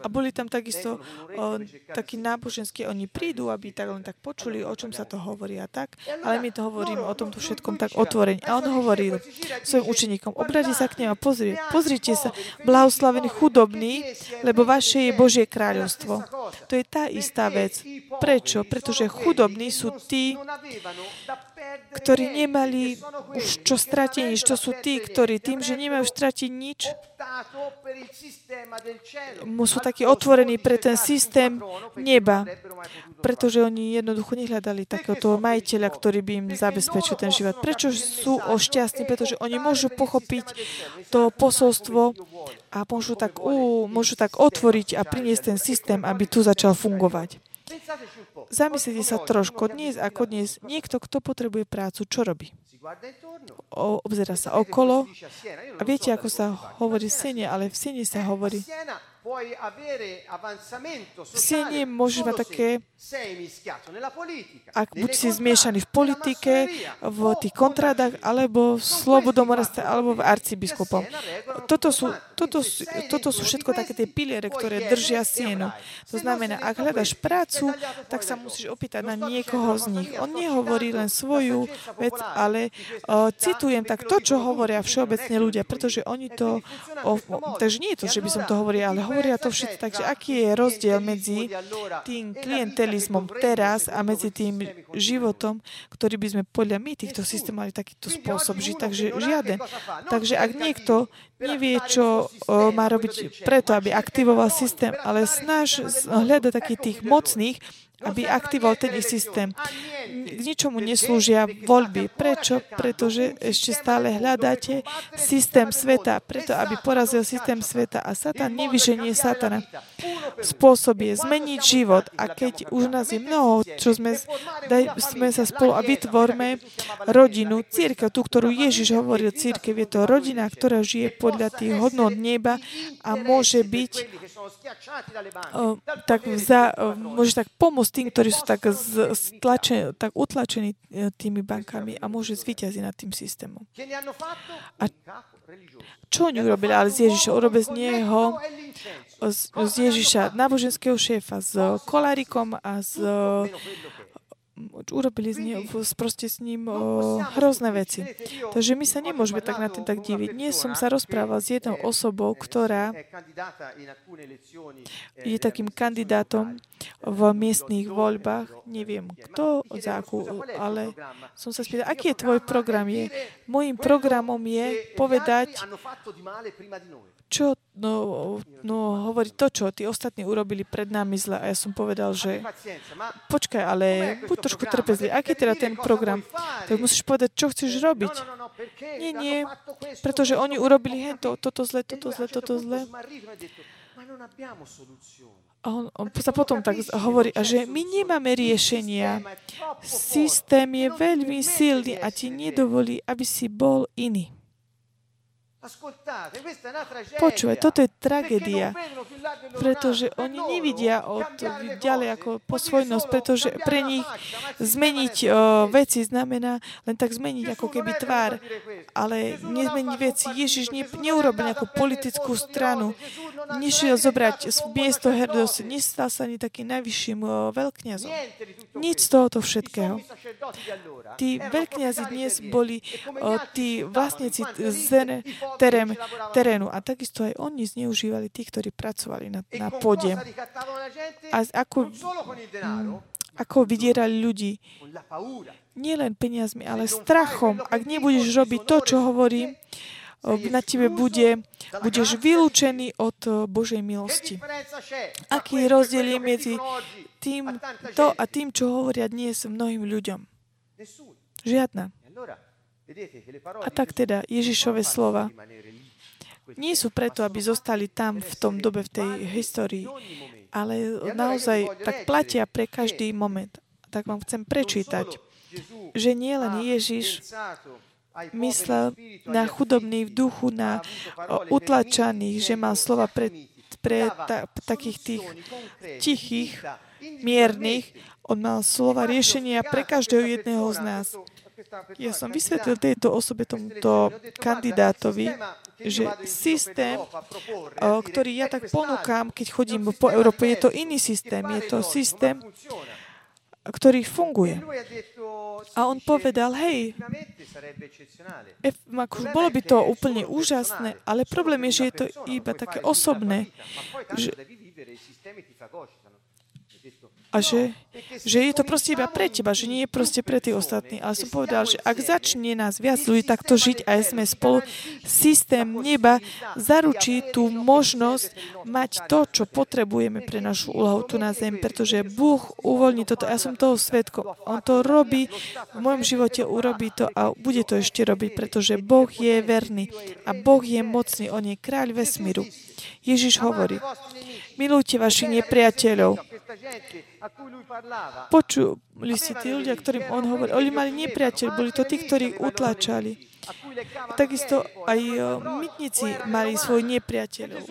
S1: A boli tam takisto o, takí náboženskí, oni prídu, aby tak len tak počuli, o čom sa to hovorí a tak, ale my to hovoríme o tomto všetkom tak otvorene. A on hovoril svojim učeníkom, obráti sa k ním a pozri, pozrite sa, blahoslavený chudobný, lebo vaše je Božie kráľovstvo. To je tá istá vec. Prečo? Pretože chudobní sú tí, ktorí nemali už čo stratiť nič. To sú tí, ktorí tým, že nemajú stratiť nič, sú takí otvorení pre ten systém neba, pretože oni jednoducho nehľadali takéhoto majiteľa, ktorý by im zabezpečil ten život. Prečo sú šťastní? Pretože oni môžu pochopiť to posolstvo a môžu tak, uh, môžu tak otvoriť a priniesť ten systém, aby tu začal fungovať. Zamyslite sa trošku. Dnes ako dnes, niekto, kto potrebuje prácu, čo robí? O, obzera sa okolo. A viete, ako sa hovorí v Sene, ale v Sene sa hovorí Sienie môže mať také, ak buď si zmiešaný v politike, v tých kontradách, alebo v slobodomorstve, alebo v arcibiskupom. Toto sú, toto, toto sú všetko také tie piliere, ktoré držia sienu. To znamená, ak hľadaš prácu, tak sa musíš opýtať na niekoho z nich. On nehovorí len svoju vec, ale uh, citujem tak to, čo hovoria všeobecne ľudia, pretože oni to... O, takže nie je to, že by som to hovoril, ale hovoria to všetci. Takže aký je rozdiel medzi tým klientelizmom teraz a medzi tým životom, ktorý by sme podľa my týchto systémov mali takýto spôsob žiť. Takže žiaden. Takže ak niekto nevie, čo o, má robiť preto, aby aktivoval systém, ale snaž hľada takých tých mocných, aby aktivoval ten ich systém. K ničomu neslúžia voľby. Prečo? Pretože ešte stále hľadáte systém sveta, preto aby porazil systém sveta. A Satan nevyženie Satana. Spôsob je zmeniť život. A keď už nás je mnoho, čo sme, daj, sme sa spolu a vytvorme rodinu, církev, tú, ktorú Ježiš hovoril, církev je to rodina, ktorá žije podľa tých hodnot neba a môže byť o, tak, za, o, môže tak pomôcť tým, ktorí sú tak, stlačení, tak utlačení e, tými bankami a môže zvíťaziť nad tým systémom. A čo oni urobili? Ale z Ježiša urobili z neho z, z Ježiša náboženského šéfa s kolárikom a s urobili z neho, proste s ním o, hrozné veci. Takže my sa nemôžeme tak na tým tak diviť. Nie som sa rozprával s jednou osobou, ktorá je takým kandidátom v miestných voľbách. Neviem kto, za akú, ale som sa spýtal, aký je tvoj program? Je, môjim programom je povedať, čo no, no, hovorí to, čo tí ostatní urobili pred nami zle. A ja som povedal, že počkaj, ale buď trošku trpezlivý. Aký teda ten program? Tak musíš povedať, čo chceš robiť. Nie, nie, pretože oni urobili hento, toto zle, toto zle, toto zle. A on, on sa potom tak hovorí, a že my nemáme riešenia. Systém je veľmi silný a ti nedovolí, aby si bol iný. Počúvaj, toto je tragédia, pretože oni nevidia od ďalej ako posvojnosť, pretože pre nich zmeniť o, veci znamená len tak zmeniť ako keby tvár, ale nezmeniť veci. Ježiš ne, neurobil nejakú politickú stranu, nešiel zobrať miesto Herdos, nestal sa ani takým najvyšším o, veľkňazom. Nič z tohoto všetkého. Tí veľkňazi dnes boli o, tí vlastníci zene, terén, terénu. A takisto aj oni zneužívali tých, ktorí pracovali na, na pôde. A ako, mm, ako vydierali ľudí. Nielen peniazmi, ale strachom. Ak nebudeš robiť to, čo hovorím, na tebe bude, budeš vylúčený od Božej milosti. Aký rozdiel je medzi tým, to a tým, čo hovoria dnes mnohým ľuďom? Žiadna. A tak teda Ježišove slova nie sú preto, aby zostali tam v tom dobe, v tej histórii, ale naozaj tak platia pre každý moment. Tak vám chcem prečítať, že nie len Ježiš myslel na chudobných v duchu, na utlačaných, že mal slova pre, pre ta, takých tých tichých, miernych. On mal slova riešenia pre každého jedného z nás. Ja som vysvetlil tejto osobe, tomuto kandidátovi, že systém, ktorý ja tak ponúkam, keď chodím po Európe, je to iný systém. Je to systém, ktorý funguje. A on povedal, hej, bolo by to úplne úžasné, ale problém je, že je to iba také osobné. Že, a že, že je to proste iba pre teba, že nie je proste pre tých ostatní. Ale som povedal, že ak začne nás viac ľudí takto žiť a sme spolu, systém neba zaručí tú možnosť mať to, čo potrebujeme pre našu úlohu tu na zem, pretože Búh uvoľní toto. Ja som toho svetkom. On to robí, v mojom živote urobí to a bude to ešte robiť, pretože Boh je verný a Boh je mocný. On je kráľ vesmíru. Ježiš hovorí, milujte vašich nepriateľov, Počuli si tí ľudia, ktorým on hovoril. Oni mali nepriateľ, boli to tí, ktorí utlačali. Takisto aj mytníci mali svoj nepriateľov.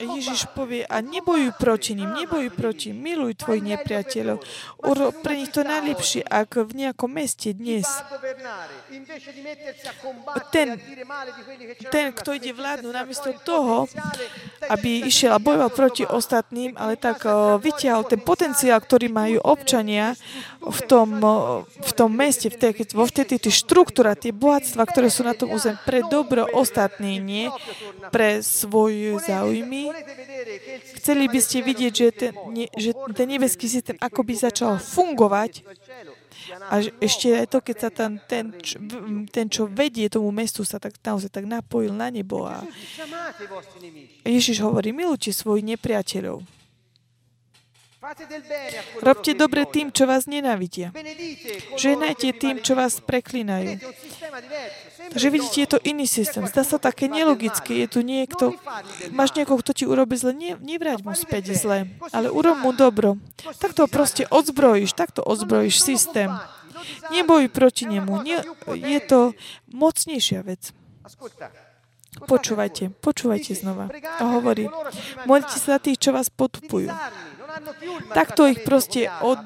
S1: Ježiš povie, a nebojuj proti ním, nebojuj proti, miluj tvojich nepriateľov. Urob pre nich to najlepšie, ak v nejakom meste dnes. Ten, ten, kto ide vládnu, namiesto toho, aby išiel a bojoval proti ostatným, ale tak vytiahol ten potenciál, ktorý majú občania v tom, v tom meste, v tej, vo vtedy tie štruktúra, tie bohatstva, ktoré sú na tom území pre dobro ostatných, nie pre svoje záujmy. Chceli by ste vidieť, že ten, ne, že ten nebeský systém ako by začal fungovať a ešte aj to, keď sa tam ten, ten, čo vedie tomu mestu, sa tak naozaj tak napojil na nebo a Ježiš hovorí, milujte svojich nepriateľov. Robte dobre tým, čo vás nenávidia. Ženajte tým, čo vás preklinajú. Takže vidíte, je to iný systém. Zdá sa také nelogické. Je tu niekto, máš niekoho, kto ti urobí zle, ne, nevrať mu späť zle, ale urob mu dobro. Tak to proste odzbrojíš, takto odzbrojíš systém. Neboj proti nemu. Nie, je to mocnejšia vec. Počúvajte, počúvajte znova. A hovorí, modlite sa tých, čo vás potupujú. Takto ich proste od,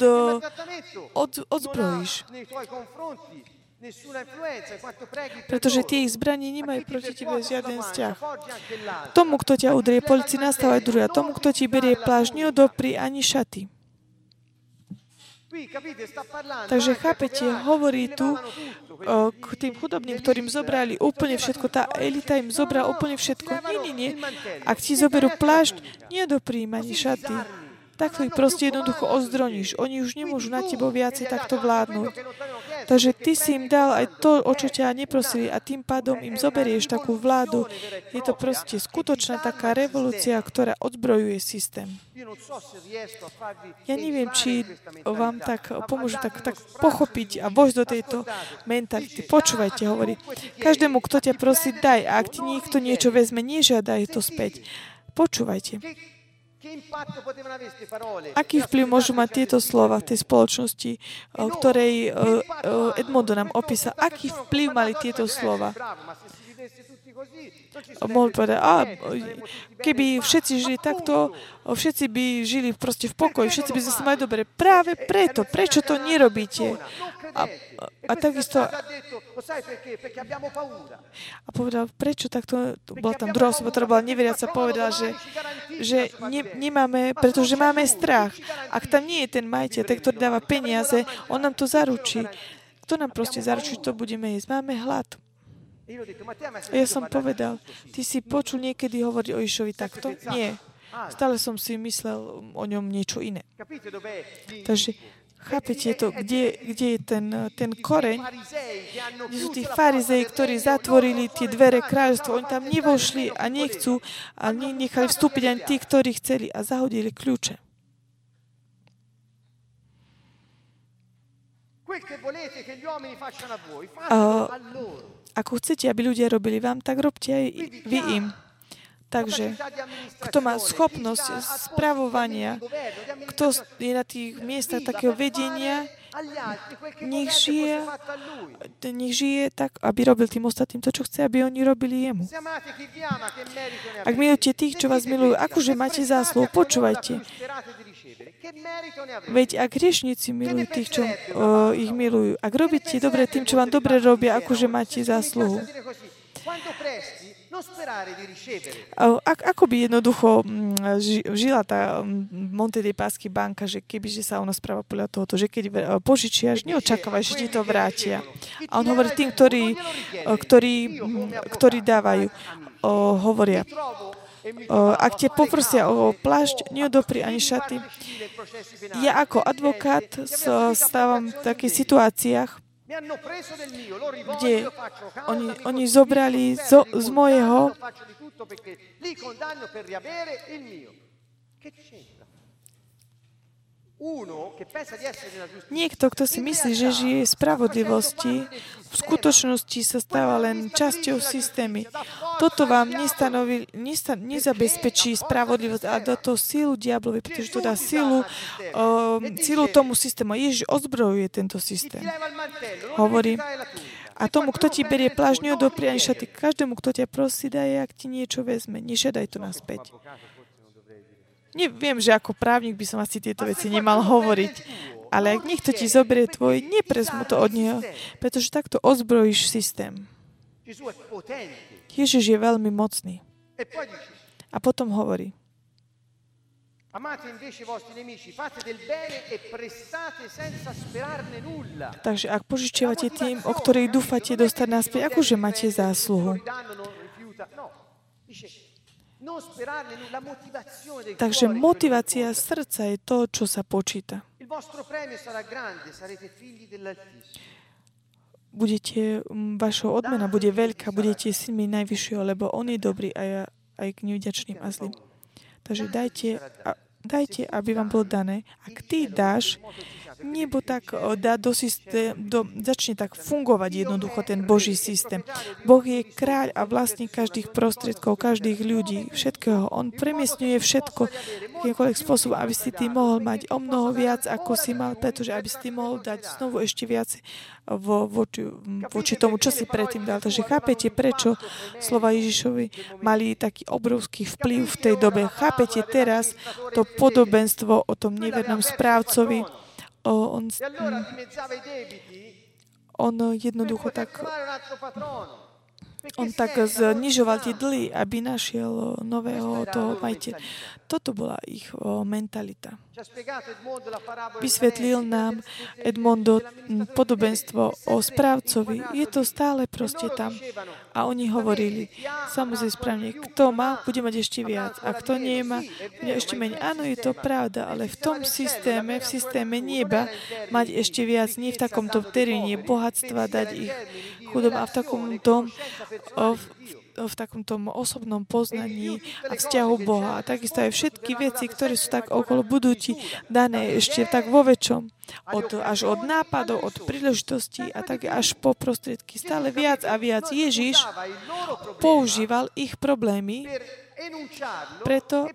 S1: od, odzbrojíš. Pretože tie ich zbranie nemajú proti tebe žiaden vzťah. Tomu, kto ťa udrie polici, nastávaj druhá. Tomu, kto ti berie pláž, neodopri ani šaty. Takže chápete, hovorí tu o, k tým chudobným, ktorým zobrali úplne všetko. Tá elita im zobrala úplne všetko. Nie, nie, nie. Ak ti zoberú plášť, nedoprí ani šaty takto ich proste jednoducho ozdroníš. Oni už nemôžu na tebo viacej takto vládnuť. Takže ty si im dal aj to, o čo ťa neprosili a tým pádom im zoberieš takú vládu. Je to proste skutočná taká revolúcia, ktorá odzbrojuje systém. Ja neviem, či vám tak pomôžu tak, tak pochopiť a vojsť do tejto mentality. Počúvajte, hovorí. Každému, kto ťa prosí, daj. A ak ti niekto niečo vezme, nežiadaj to späť. Počúvajte. Aký vplyv môžu mať tieto slova v tej spoločnosti, ktorej Edmondo nám opísal? Aký vplyv mali tieto slova? Mohol povedať, a keby všetci žili takto, všetci by žili proste v pokoji, všetci by sme sa mali dobre. Práve preto, prečo to nerobíte? A, a takisto... A povedal, prečo takto... Bola tam druhá osoba, ktorá bola neveriaca, povedala, že, že ne, nemáme, pretože máme strach. Ak tam nie je ten majiteľ, ten, ktorý dáva peniaze, on nám to zaručí. Kto nám proste zaručí, to budeme jesť? Máme hlad. Ja som povedal, ty si počul niekedy hovoriť o Išovi takto? Nie. Stále som si myslel o ňom niečo iné. Takže chápete to, kde, kde je ten, ten koreň, kde sú tí farizei, ktorí zatvorili tie dvere kráľovstva. Oni tam nevošli a nechcú a nechali vstúpiť ani tí, ktorí chceli a zahodili kľúče. Uh, ako chcete, aby ľudia robili vám, tak robte aj vy im. Takže, kto má schopnosť spravovania, kto je na tých miestach takého vedenia, nech žije, nech žije tak, aby robil tým ostatným to, čo chce, aby oni robili jemu. Ak milujete tých, čo vás milujú, akože máte zásluhu, počúvajte. Veď ak hriešnici milujú tých, čo uh, ich milujú, ak robíte dobre tým, čo vám dobre robia, akože máte zásluhu. Ak, ako by jednoducho mm, žila tá mm, Monte dei Paschi banka, že keby že sa ona správa podľa tohoto, že keď e, požičiaš, neočakávaj, že ti to vrátia. A on hovorí tým, ktorí, ktorí, ktorí dávajú, hovoria, ak te poprosia o plášť, neodopri ani šaty. Ja ako advokát stávam v takých situáciách, kde oni, oni zobrali zo, z mojeho Niekto, kto si myslí, že žije v spravodlivosti, v skutočnosti sa stáva len časťou systémy. Toto vám nestanovi, nesta, nezabezpečí spravodlivosť, ale do toho sílu diablovi, pretože to dá sílu, uh, sílu tomu systému. Ježiš ozbrojuje tento systém. Hovorí, a tomu, kto ti berie pláž, neodopri ani šaty. Každému, kto ťa prosí, daj, ak ti niečo vezme. Nežiadaj to naspäť. Neviem, že ako právnik by som asi tieto veci nemal hovoriť. Ale ak niekto ti zoberie tvoj, neprezmu to od neho, pretože takto ozbrojíš systém. Ježiš je veľmi mocný. A potom hovorí, e. Takže ak požičiavate tým, o ktorých dúfate dostať naspäť, akože máte zásluhu. Takže motivácia srdca je to, čo sa počíta. Budete, vaša odmena bude veľká, budete synmi najvyššieho, lebo on je dobrý a ja aj k nevďačným a zlým. Takže dajte, a, dajte, aby vám bolo dané. Ak ty dáš, nebo tak dá do systém, do, začne tak fungovať jednoducho ten Boží systém. Boh je kráľ a vlastní každých prostriedkov, každých ľudí, všetkého. On premiesňuje všetko akýmkoľvek spôsob, aby si ty mohol mať o mnoho viac, ako si mal, pretože aby si ty mohol dať znovu ešte viac vo, voči, voči tomu, čo si predtým dal. Takže chápete, prečo slova Ježišovi mali taký obrovský vplyv v tej dobe. Chápete teraz to podobenstvo o tom nevernom správcovi, on, on jednoducho tak on tak znižoval tie dly, aby našiel nového toho majiteľa. Toto bola ich mentalita. Vysvetlil nám Edmondo podobenstvo o správcovi. Je to stále proste tam. A oni hovorili, samozrejme správne, kto má, bude mať ešte viac. A kto nemá, bude ešte menej. Áno, je to pravda, ale v tom systéme, v systéme neba, mať ešte viac, nie v takomto teréne bohatstva, dať ich chudom a v takomto, v, v takomto osobnom poznaní a vzťahu Boha. A takisto aj všetky veci, ktoré sú tak okolo, budú ti dané ešte tak vo väčšom. Od, až od nápadov, od príležitostí a tak až po prostriedky. Stále viac a viac Ježiš používal ich problémy preto,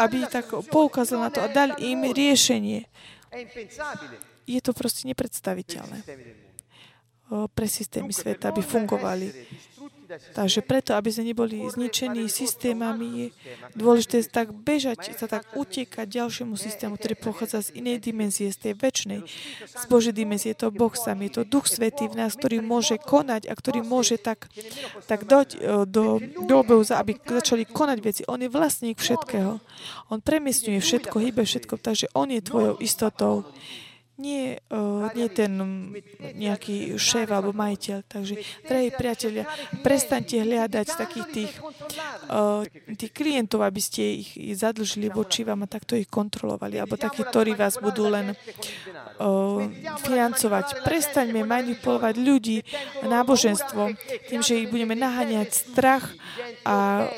S1: aby tak poukázal na to a dal im riešenie. Je to proste nepredstaviteľné pre systémy sveta, aby fungovali. Takže preto, aby sme neboli zničení systémami, je dôležité tak bežať, sa tak utekať ďalšiemu systému, ktorý pochádza z inej dimenzie, z tej väčšnej, z Božej dimenzie. Je to Boh sám, je to Duch Svetý v nás, ktorý môže konať a ktorý môže tak, tak dať e, do, do obehu, aby začali konať veci. On je vlastník všetkého. On premiestňuje všetko, hýbe všetko, takže on je tvojou istotou nie, uh, nie ten nejaký šéf alebo majiteľ. Takže, drahí priatelia, prestaňte hľadať takých tých, uh, tých klientov, aby ste ich zadlžili voči vám a takto ich kontrolovali, alebo takí, ktorí vás budú len uh, financovať. Prestaňme manipulovať ľudí náboženstvom tým, že ich budeme naháňať strach a,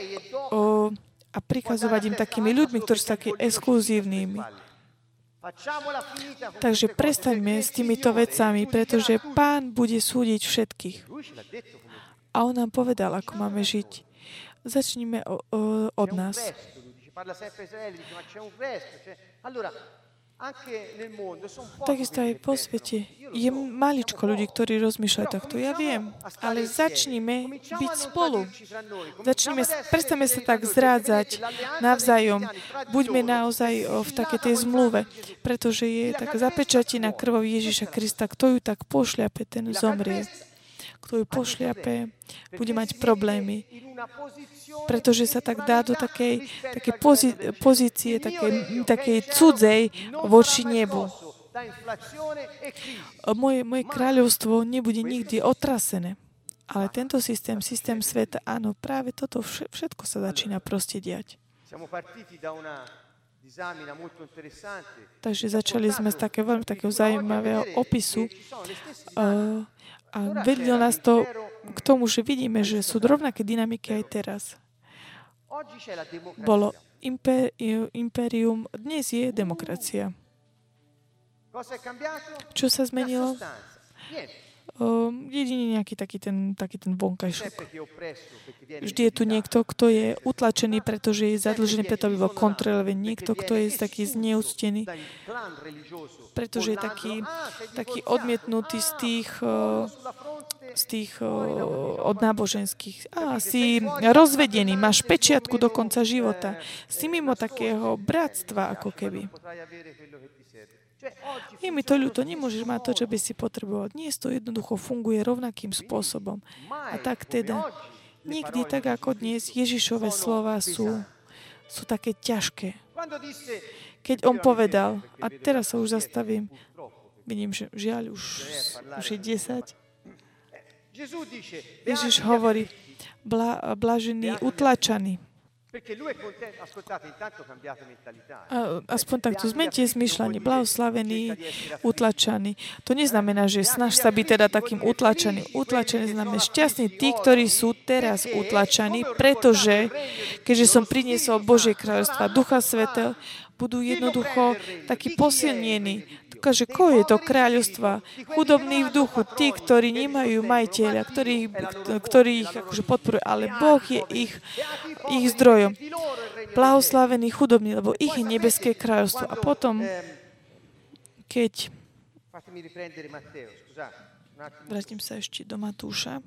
S1: uh, a prikazovať im takými ľuďmi, ktorí sú takí exkluzívnymi. Takže prestaňme s týmito vecami, pretože Pán bude súdiť všetkých. A On nám povedal, ako máme žiť. Začníme od nás. Takisto aj po svete. Je maličko ľudí, ktorí rozmýšľajú takto. Ja viem, ale začnime byť spolu. Začnime, prestame sa tak zrádzať navzájom. Buďme naozaj v také tej zmluve, pretože je tak zapečatina krvou Ježiša Krista. Kto ju tak pošľape, ten zomrie? kto ju pošliape, bude mať problémy. Pretože sa tak dá do takej, takej pozí, pozície, takej, takej cudzej voči nebu. Moje, moje kráľovstvo nebude nikdy otrasené. Ale tento systém, systém sveta, áno, práve toto všetko sa začína proste diať. Takže začali sme z takého veľmi takého zaujímavého opisu uh, a vedlo nás to k tomu, že vidíme, že sú rovnaké dynamiky aj teraz. Bolo impérium, dnes je demokracia. Čo sa zmenilo? Um, jedine nejaký taký ten, taký ten vonkajšok. Vždy je tu niekto, kto je utlačený, pretože je zadlžený, preto aby bol kontrolovaný. Niekto, kto je taký zneúctený, pretože je taký, taký odmietnutý z tých, z tých od náboženských. A si rozvedený, máš pečiatku do konca života. Si mimo takého bratstva, ako keby. Je mi to ľúto, nemôžeš mať to, čo by si potreboval. Nie to jednoducho funguje rovnakým spôsobom. A tak teda, nikdy tak ako dnes, Ježišové slova sú, sú také ťažké. Keď on povedal, a teraz sa už zastavím, vidím, že žiaľ, už, už je 10. Ježiš hovorí, bla, blažený, utlačaný. Aspoň takto zmente zmyšľanie. Blahoslavený, utlačaný. To neznamená, že snaž sa byť teda takým utlačený. Utlačený znamená šťastný. Tí, ktorí sú teraz utlačaní, pretože keďže som priniesol Božie kráľovstva, Ducha Svetého, budú jednoducho takí posilnení. Kaže, koho je to kráľovstva? Chudobní v duchu, tí, ktorí nemajú majiteľa, ktorí, ktorí ich akože podporujú, ale Boh je ich, ich zdrojom. Blahoslavení chudobní, lebo ich je nebeské kráľovstvo. A potom, keď... Vrátim sa ešte do Matúša.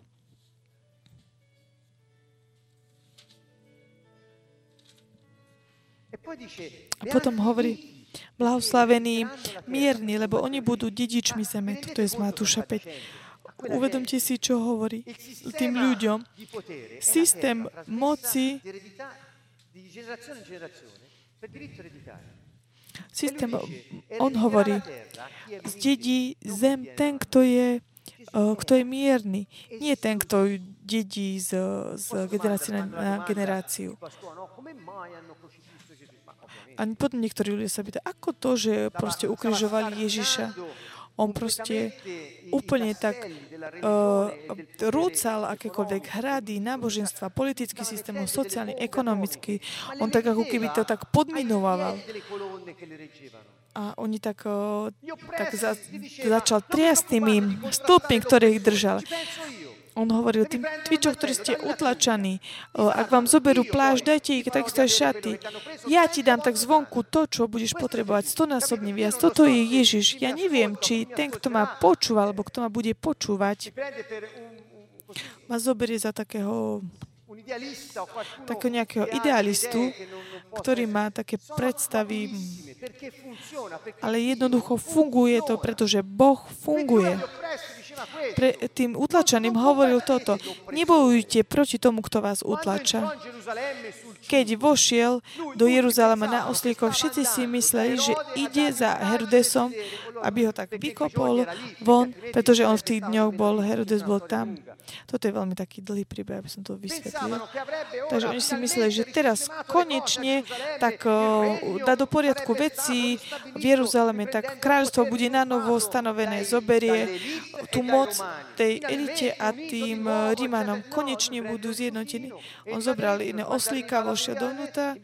S1: A potom hovorí, blahoslavení mierni, lebo oni budú dedičmi zeme. Toto je z Matúša 5. Uvedomte si, čo hovorí tým ľuďom. Systém moci Systém, on hovorí, zdedí zem ten, kto je, kto je mierny. Nie ten, kto dedí z, z generácie na generáciu. A potom niektorí ľudia sa pýtajú, ako to, že proste ukrižovali Ježiša? On proste úplne tak uh, rúcal akékoľvek hrady, náboženstva, politický systém, sociálny, ekonomický. On tak ako keby to tak podminoval. A oni tak, uh, tak za, začal triasť tými stĺpmi, ktoré ich držal. On hovoril tým tvičom, ktorí ste utlačaní, ak vám zoberú pláž, dajte ich takisto aj šaty. Ja ti dám tak zvonku to, čo budeš potrebovať stonásobne viac. Toto je Ježiš. Ja neviem, či ten, kto ma počúva, alebo kto ma bude počúvať, ma zoberie za takého takého nejakého idealistu, ktorý má také predstavy, ale jednoducho funguje to, pretože Boh funguje pre tým utlačaným hovoril toto. Nebojujte proti tomu, kto vás utlača. Keď vošiel do Jeruzalema na oslíkov, všetci si mysleli, že ide za Herodesom, aby ho tak vykopol von, pretože on v tých dňoch bol, Herodes bol tam. Toto je veľmi taký dlhý príbeh, aby som to vysvetlil. Takže oni si mysleli, že teraz konečne tak dá do poriadku veci v Jeruzaleme, tak kráľstvo bude na novo stanovené, zoberie tú moc tej elite a tým Rímanom konečne budú zjednotení. On zobral iné oslíka, vošiel dovnútra,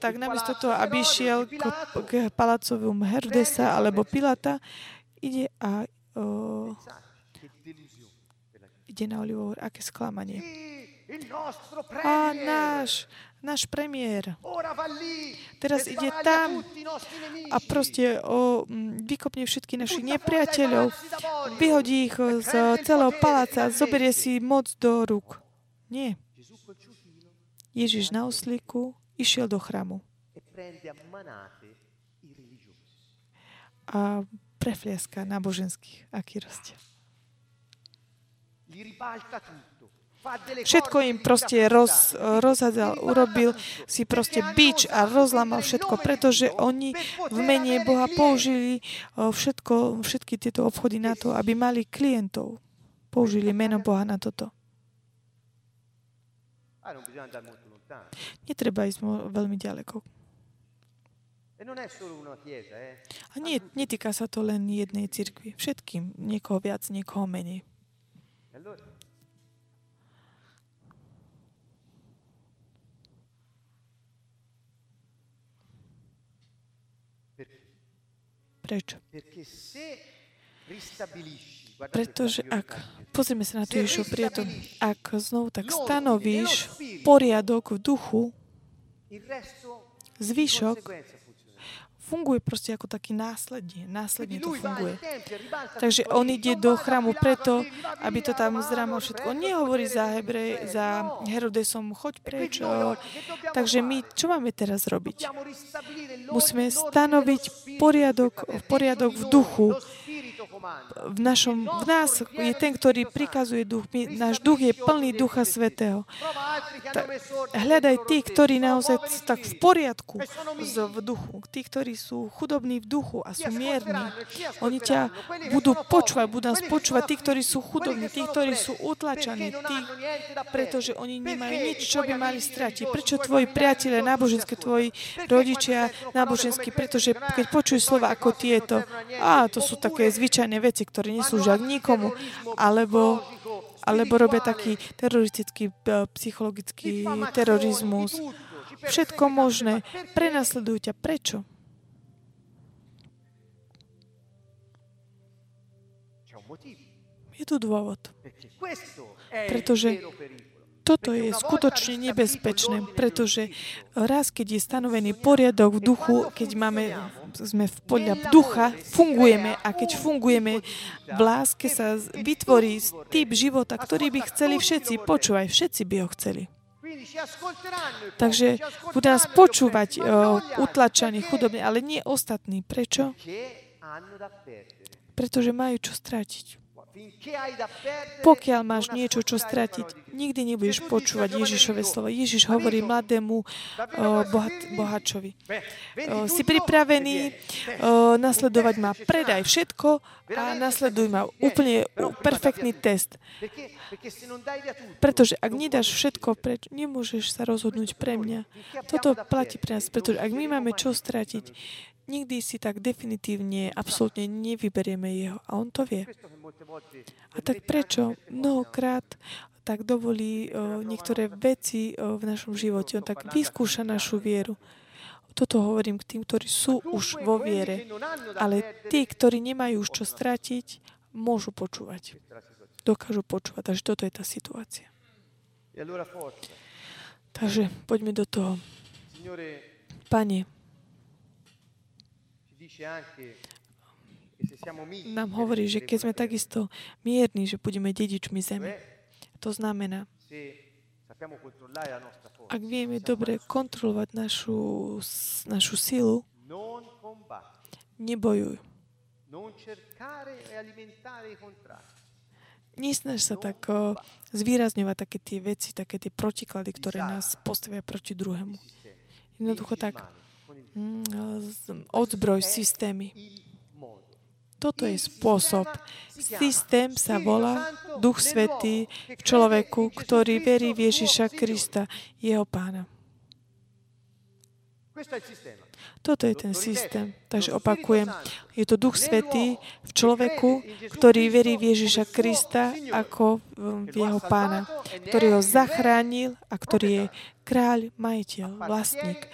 S1: tak namiesto toho, aby išiel k, k palacovom Herdesa alebo Pilata, ide a uh, ide na Olivovú. Aké sklamanie. A náš, náš premiér. Teraz ide tam a proste o, vykopne všetky našich nepriateľov, vyhodí ich z celého paláca, zoberie si moc do rúk. Nie. Ježiš na oslíku išiel do chrámu. a prefliaska náboženských, aký rozdiel. Všetko im proste roz, rozhadzal, urobil si proste bič a rozlamal všetko, pretože oni v mene Boha použili všetko, všetky tieto obchody na to, aby mali klientov. Použili meno Boha na toto. Netreba ísť veľmi ďaleko. A nie, netýka sa to len jednej cirkvi. Všetkým. Niekoho viac, niekoho menej. Prečo? Pretože ak, pozrieme sa na tú Ježišov priatom, ak znovu tak stanovíš poriadok v duchu, zvyšok funguje proste ako taký následne. Následne to funguje. Takže on ide do chrámu preto, aby to tam zrámal všetko. On nehovorí za, Hebre, za Herodesom, choď preč. Takže my, čo máme teraz robiť? Musíme stanoviť poriadok, poriadok v duchu, v, našom, v nás je ten, ktorý prikazuje duch. My, náš duch je plný Ducha Svetého. Ta, hľadaj tých, ktorí naozaj tak v poriadku z, v duchu. Tí, ktorí sú chudobní v duchu a sú mierni. Oni ťa budú počúvať, budú nás počúvať. Tí, ktorí sú chudobní, tí, ktorí sú utlačaní, tí, pretože oni nemajú nič, čo by mali stratiť. Prečo tvoji priatelia náboženské, tvoji rodičia náboženskí, pretože keď počujú slova ako tieto, a to sú také zvyčajné obyčajné veci, ktoré neslúžia k nikomu, alebo, alebo robia taký teroristický, e, psychologický terorizmus. Všetko možné. Prenasledujú ťa. Prečo? Je tu dôvod. Pretože toto je skutočne nebezpečné, pretože raz, keď je stanovený poriadok v duchu, keď máme, sme v podľa ducha, fungujeme a keď fungujeme v láske sa vytvorí typ života, ktorý by chceli všetci, počúvaj, všetci by ho chceli. Takže budú nás počúvať uh, utlačaní, chudobní, ale nie ostatní. Prečo? Pretože majú čo stratiť. Pokiaľ máš niečo, čo stratiť, nikdy nebudeš počúvať Ježišové slovo. Ježiš hovorí mladému uh, bohačovi. Uh, si pripravený uh, nasledovať ma. Predaj všetko a nasleduj ma. Úplne perfektný test. Pretože ak nedáš všetko preč, nemôžeš sa rozhodnúť pre mňa. Toto platí pre nás, pretože ak my máme čo stratiť, nikdy si tak definitívne, absolútne nevyberieme jeho. A on to vie. A tak prečo mnohokrát tak dovolí o, niektoré veci o, v našom živote. On tak vyskúša našu vieru. Toto hovorím k tým, ktorí sú už vo viere. Ale tí, ktorí nemajú už čo stratiť, môžu počúvať. Dokážu počúvať. Takže toto je tá situácia. Takže poďme do toho. Pane, nám hovorí, že keď sme takisto mierni, že budeme dedičmi zemi. To znamená, ak vieme dobre kontrolovať našu, našu silu, nebojuj. Nesnaž sa tak zvýrazňovať také tie veci, také tie protiklady, ktoré nás postavia proti druhému. Jednoducho tak odzbroj systémy. Toto je spôsob. Systém sa volá Duch Svetý v človeku, ktorý verí v Ježiša Krista, jeho pána. Toto je ten systém. Takže opakujem, je to Duch Svetý v človeku, ktorý verí v Ježiša Krista ako v jeho pána, ktorý ho zachránil a ktorý je kráľ, majiteľ, vlastník,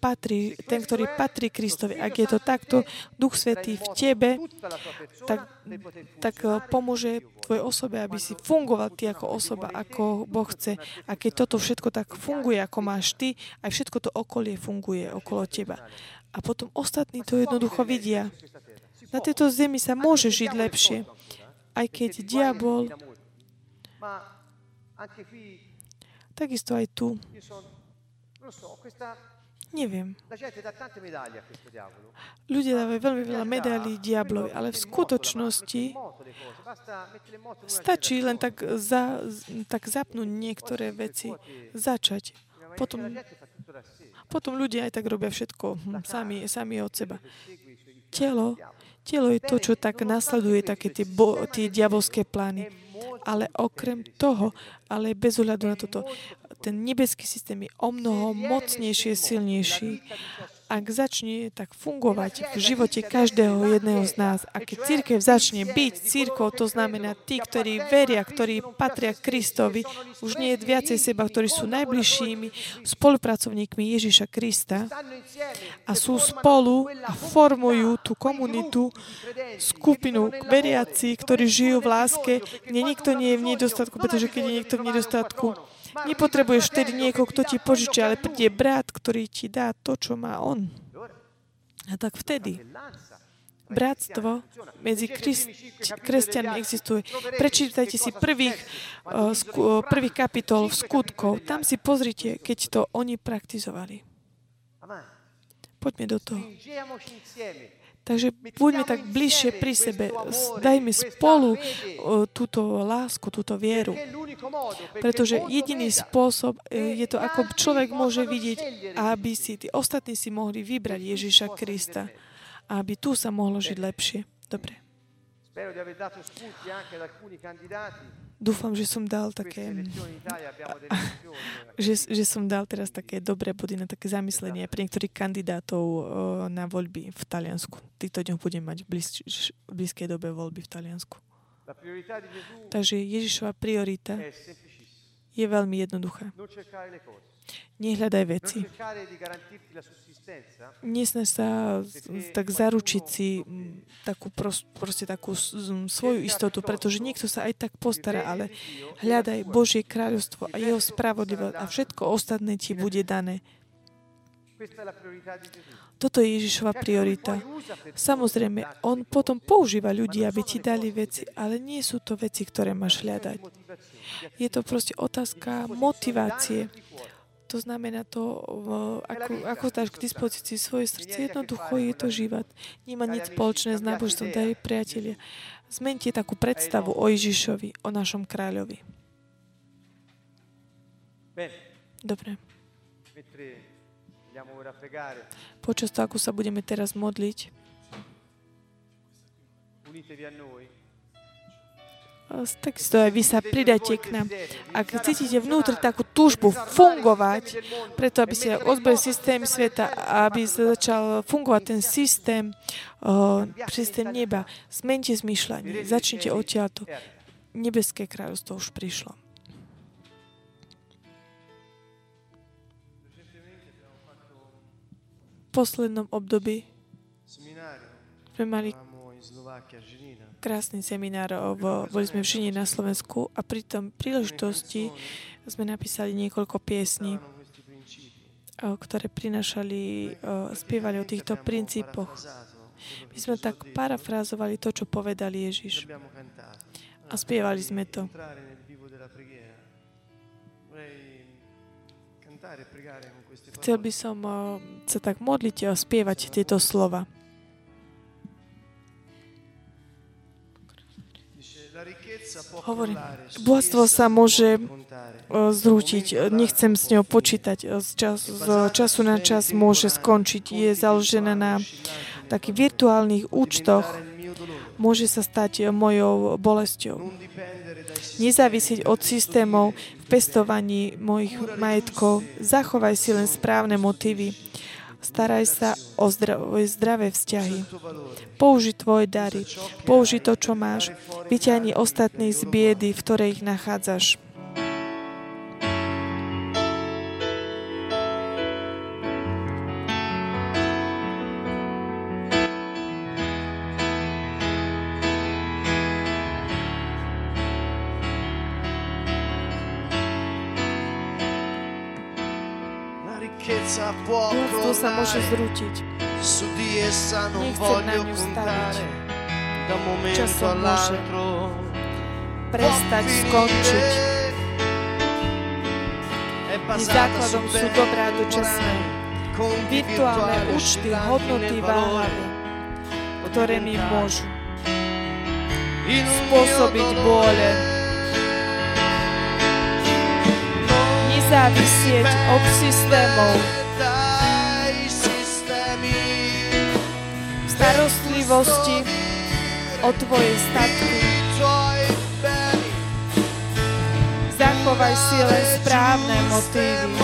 S1: patrí, ten, ktorý patrí Kristovi. Ak je to takto, Duch Svetý v tebe, tak, tak eh, pomôže tvojej osobe, aby si fungoval ty ako osoba, ako Boh chce. A keď toto všetko tak funguje, ako máš ty, aj všetko to okolie funguje okolo teba. A potom ostatní to jednoducho vidia. Na tejto zemi sa môže žiť lepšie. Aj keď diabol, takisto aj tu. Neviem. Ľudia dávajú veľmi veľa medailí diablovi, ale v skutočnosti stačí len tak, za, tak zapnúť niektoré veci, začať. Potom, potom ľudia aj tak robia všetko hm, sami, sami od seba. Telo, telo je to, čo tak nasleduje také tie, bo, tie diabolské plány. Ale okrem toho, ale bez ohľadu na toto, ten nebeský systém je o mnoho mocnejší, silnejší. Ak začne tak fungovať v živote každého jedného z nás, a keď církev začne byť církou, to znamená tí, ktorí veria, ktorí patria Kristovi, už nie je viacej seba, ktorí sú najbližšími spolupracovníkmi Ježiša Krista a sú spolu a formujú tú komunitu, skupinu veriaci, ktorí žijú v láske, kde nikto nie je v nedostatku, pretože keď je niekto v nedostatku, Nepotrebuješ vtedy niekoho, kto ti požičí, ale príde brat, ktorý ti dá to, čo má on. A tak vtedy bratstvo medzi kresťanmi existuje. Prečítajte si prvých, sku, uh, prvých kapitol v skutkov. Tam si pozrite, keď to oni praktizovali. Poďme do toho. Takže buďme tak bližšie pri sebe. Dajme spolu túto lásku, túto vieru. Pretože jediný spôsob e, je to, ako človek môže vidieť, aby si tí ostatní si mohli vybrať Ježiša Krista. Aby tu sa mohlo žiť lepšie. Dobre. Dúfam, že som dal také... že, že som dal teraz také dobré body na také zamyslenie pre niektorých kandidátov na voľby v Taliansku. Týchto dňoch budem mať v, blíz, v blízkej dobe voľby v Taliansku. Takže Ježišova priorita je veľmi jednoduchá. Nehľadaj veci. Nesnaž sa tak zaručiť si takú proste takú svoju istotu, pretože niekto sa aj tak postará, ale hľadaj Božie kráľovstvo a jeho spravodlivosť a všetko ostatné ti bude dané. Toto je Ježišova priorita. Samozrejme, on potom používa ľudí, aby ti dali veci, ale nie sú to veci, ktoré máš hľadať. Je to proste otázka motivácie. To znamená to, ako, ako dáš k dispozícii svoje srdce, jednoducho je to život. Nemá nič spoločné s náboženstvom. Daj priatelia, zmente takú predstavu o Ježišovi, o našom kráľovi. Dobre. Počas toho, ako sa budeme teraz modliť, takisto aj vy sa pridajte k nám. Ak cítite vnútri takú túžbu fungovať, preto aby ste ozbrojili systém sveta, aby začal fungovať ten systém, uh, systém neba, zmente zmýšľanie, začnite odtiaľto. Nebeské kráľovstvo už prišlo. Poslednom období sme mali krásny seminár, v, boli sme v Žine na Slovensku a pri tom príležitosti sme napísali niekoľko piesní, ktoré prinašali, spievali o týchto princípoch. My sme tak parafrázovali to, čo povedal Ježiš. A spievali sme to. Chcel by som sa tak modliť a spievať tieto slova. Hovorím, bohatstvo sa môže e, zrútiť. Nechcem s ňou počítať. Z, čas, z času na čas môže skončiť. Je založená na takých virtuálnych účtoch. Môže sa stať mojou bolesťou. Nezávisieť od systémov v pestovaní mojich majetkov. Zachovaj si len správne motívy Staraj sa o zdravé, zdravé vzťahy. Použi tvoje dary. Použi to, čo máš. Vyťahni ostatných z biedy, v ktorej ich nachádzaš. Môže zrútiť. Nechcem na ňu staviť. Časom môže prestať, skončiť. I základom sú dobrá dočasné. Virtuálne účty, hodnoty, váhavy, ktoré mi môžu spôsobiť bole, nezávisieť od systémov, starostlivosti o Tvoje statky. Zachovaj si len správne motívy.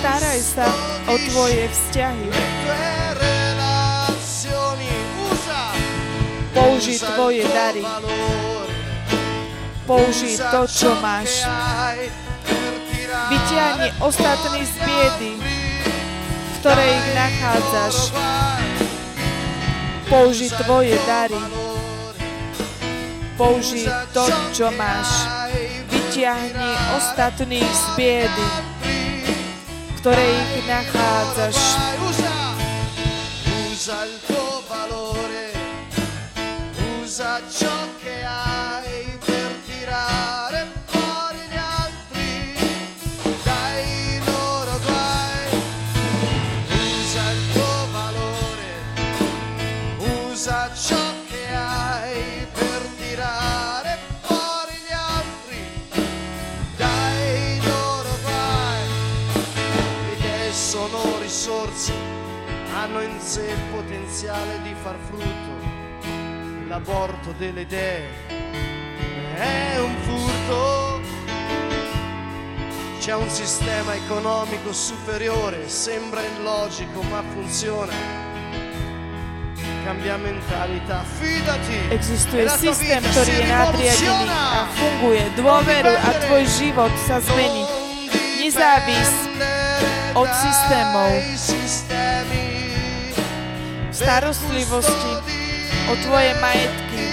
S2: Staraj sa o tvoje vzťahy. Použij tvoje dary. Použij to, čo máš. Vyťahni ostatní z biedy, ktorej ich nachádzaš. Použij tvoje dary. Použij to, čo máš. Vyťahni ostatných z biedy, ktorej ich nachádzaš. Risorse, hanno in sé il potenziale di far frutto. L'aborto delle idee è un furto. C'è un sistema economico superiore, sembra illogico ma funziona. Cambia mentalità, fidati.
S1: Existuje systém, ktorý je nadriadený a funguje. Dôveru a tvoj život sa zmení. Nezávis od systémov, starostlivosti o tvoje majetky.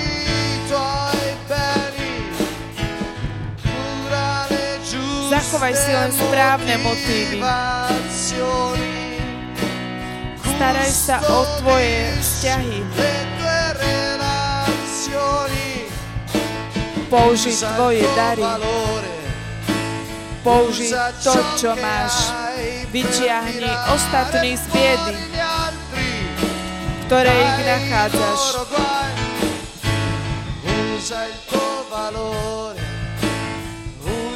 S1: Zachovaj si len správne motívy. Staraj sa o tvoje vzťahy. Použij tvoje dary. Použij to, čo máš. Vyčiahni ostatní z biedy, v ktorej ich nachádzaš.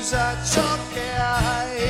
S2: Usa ciò che hai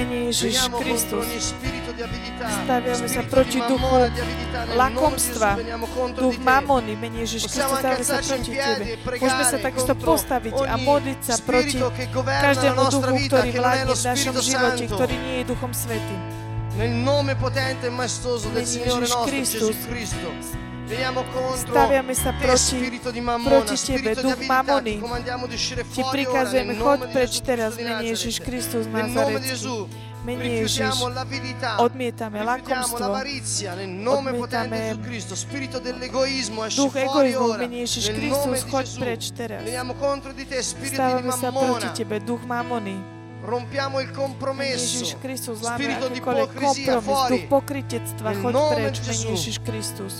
S1: mene Ježiš Kristus. Staviame sa proti duchu lakomstva, duch mamony, mene Ježiš Kristus, stavíme sa proti Tebe. Môžeme sa takisto postaviť a modliť sa proti každému duchu, ktorý vládne v našom živote, ktorý nie je Duchom Svetým.
S2: Nel nome potente e maestoso del Signore nostro. Gesù Cristo.
S1: Staviame sa proti, proti Tebe, duch mamony.
S2: ti
S1: prikazujeme, choď preč teraz,
S2: Cristo di
S1: mene Ježiš. Kristus Nazarecký.
S2: Gesù
S1: Mene
S2: rifiutiamo
S1: Ježiš, odmietame lakomstvo, Odmietame duch egoizmu,
S2: ora
S1: mene Ježiš Kristus, choď preč teraz. Stávame sa proti Tebe, duch mamony.
S2: rompiamo il compromesso,
S1: Ježiš Kristus, láme
S2: spirito di ipocrisia fuori
S1: duch pokrytectva,
S2: Nel
S1: choď preč,
S2: di
S1: mene
S2: Gesù.
S1: Ježiš Kristus.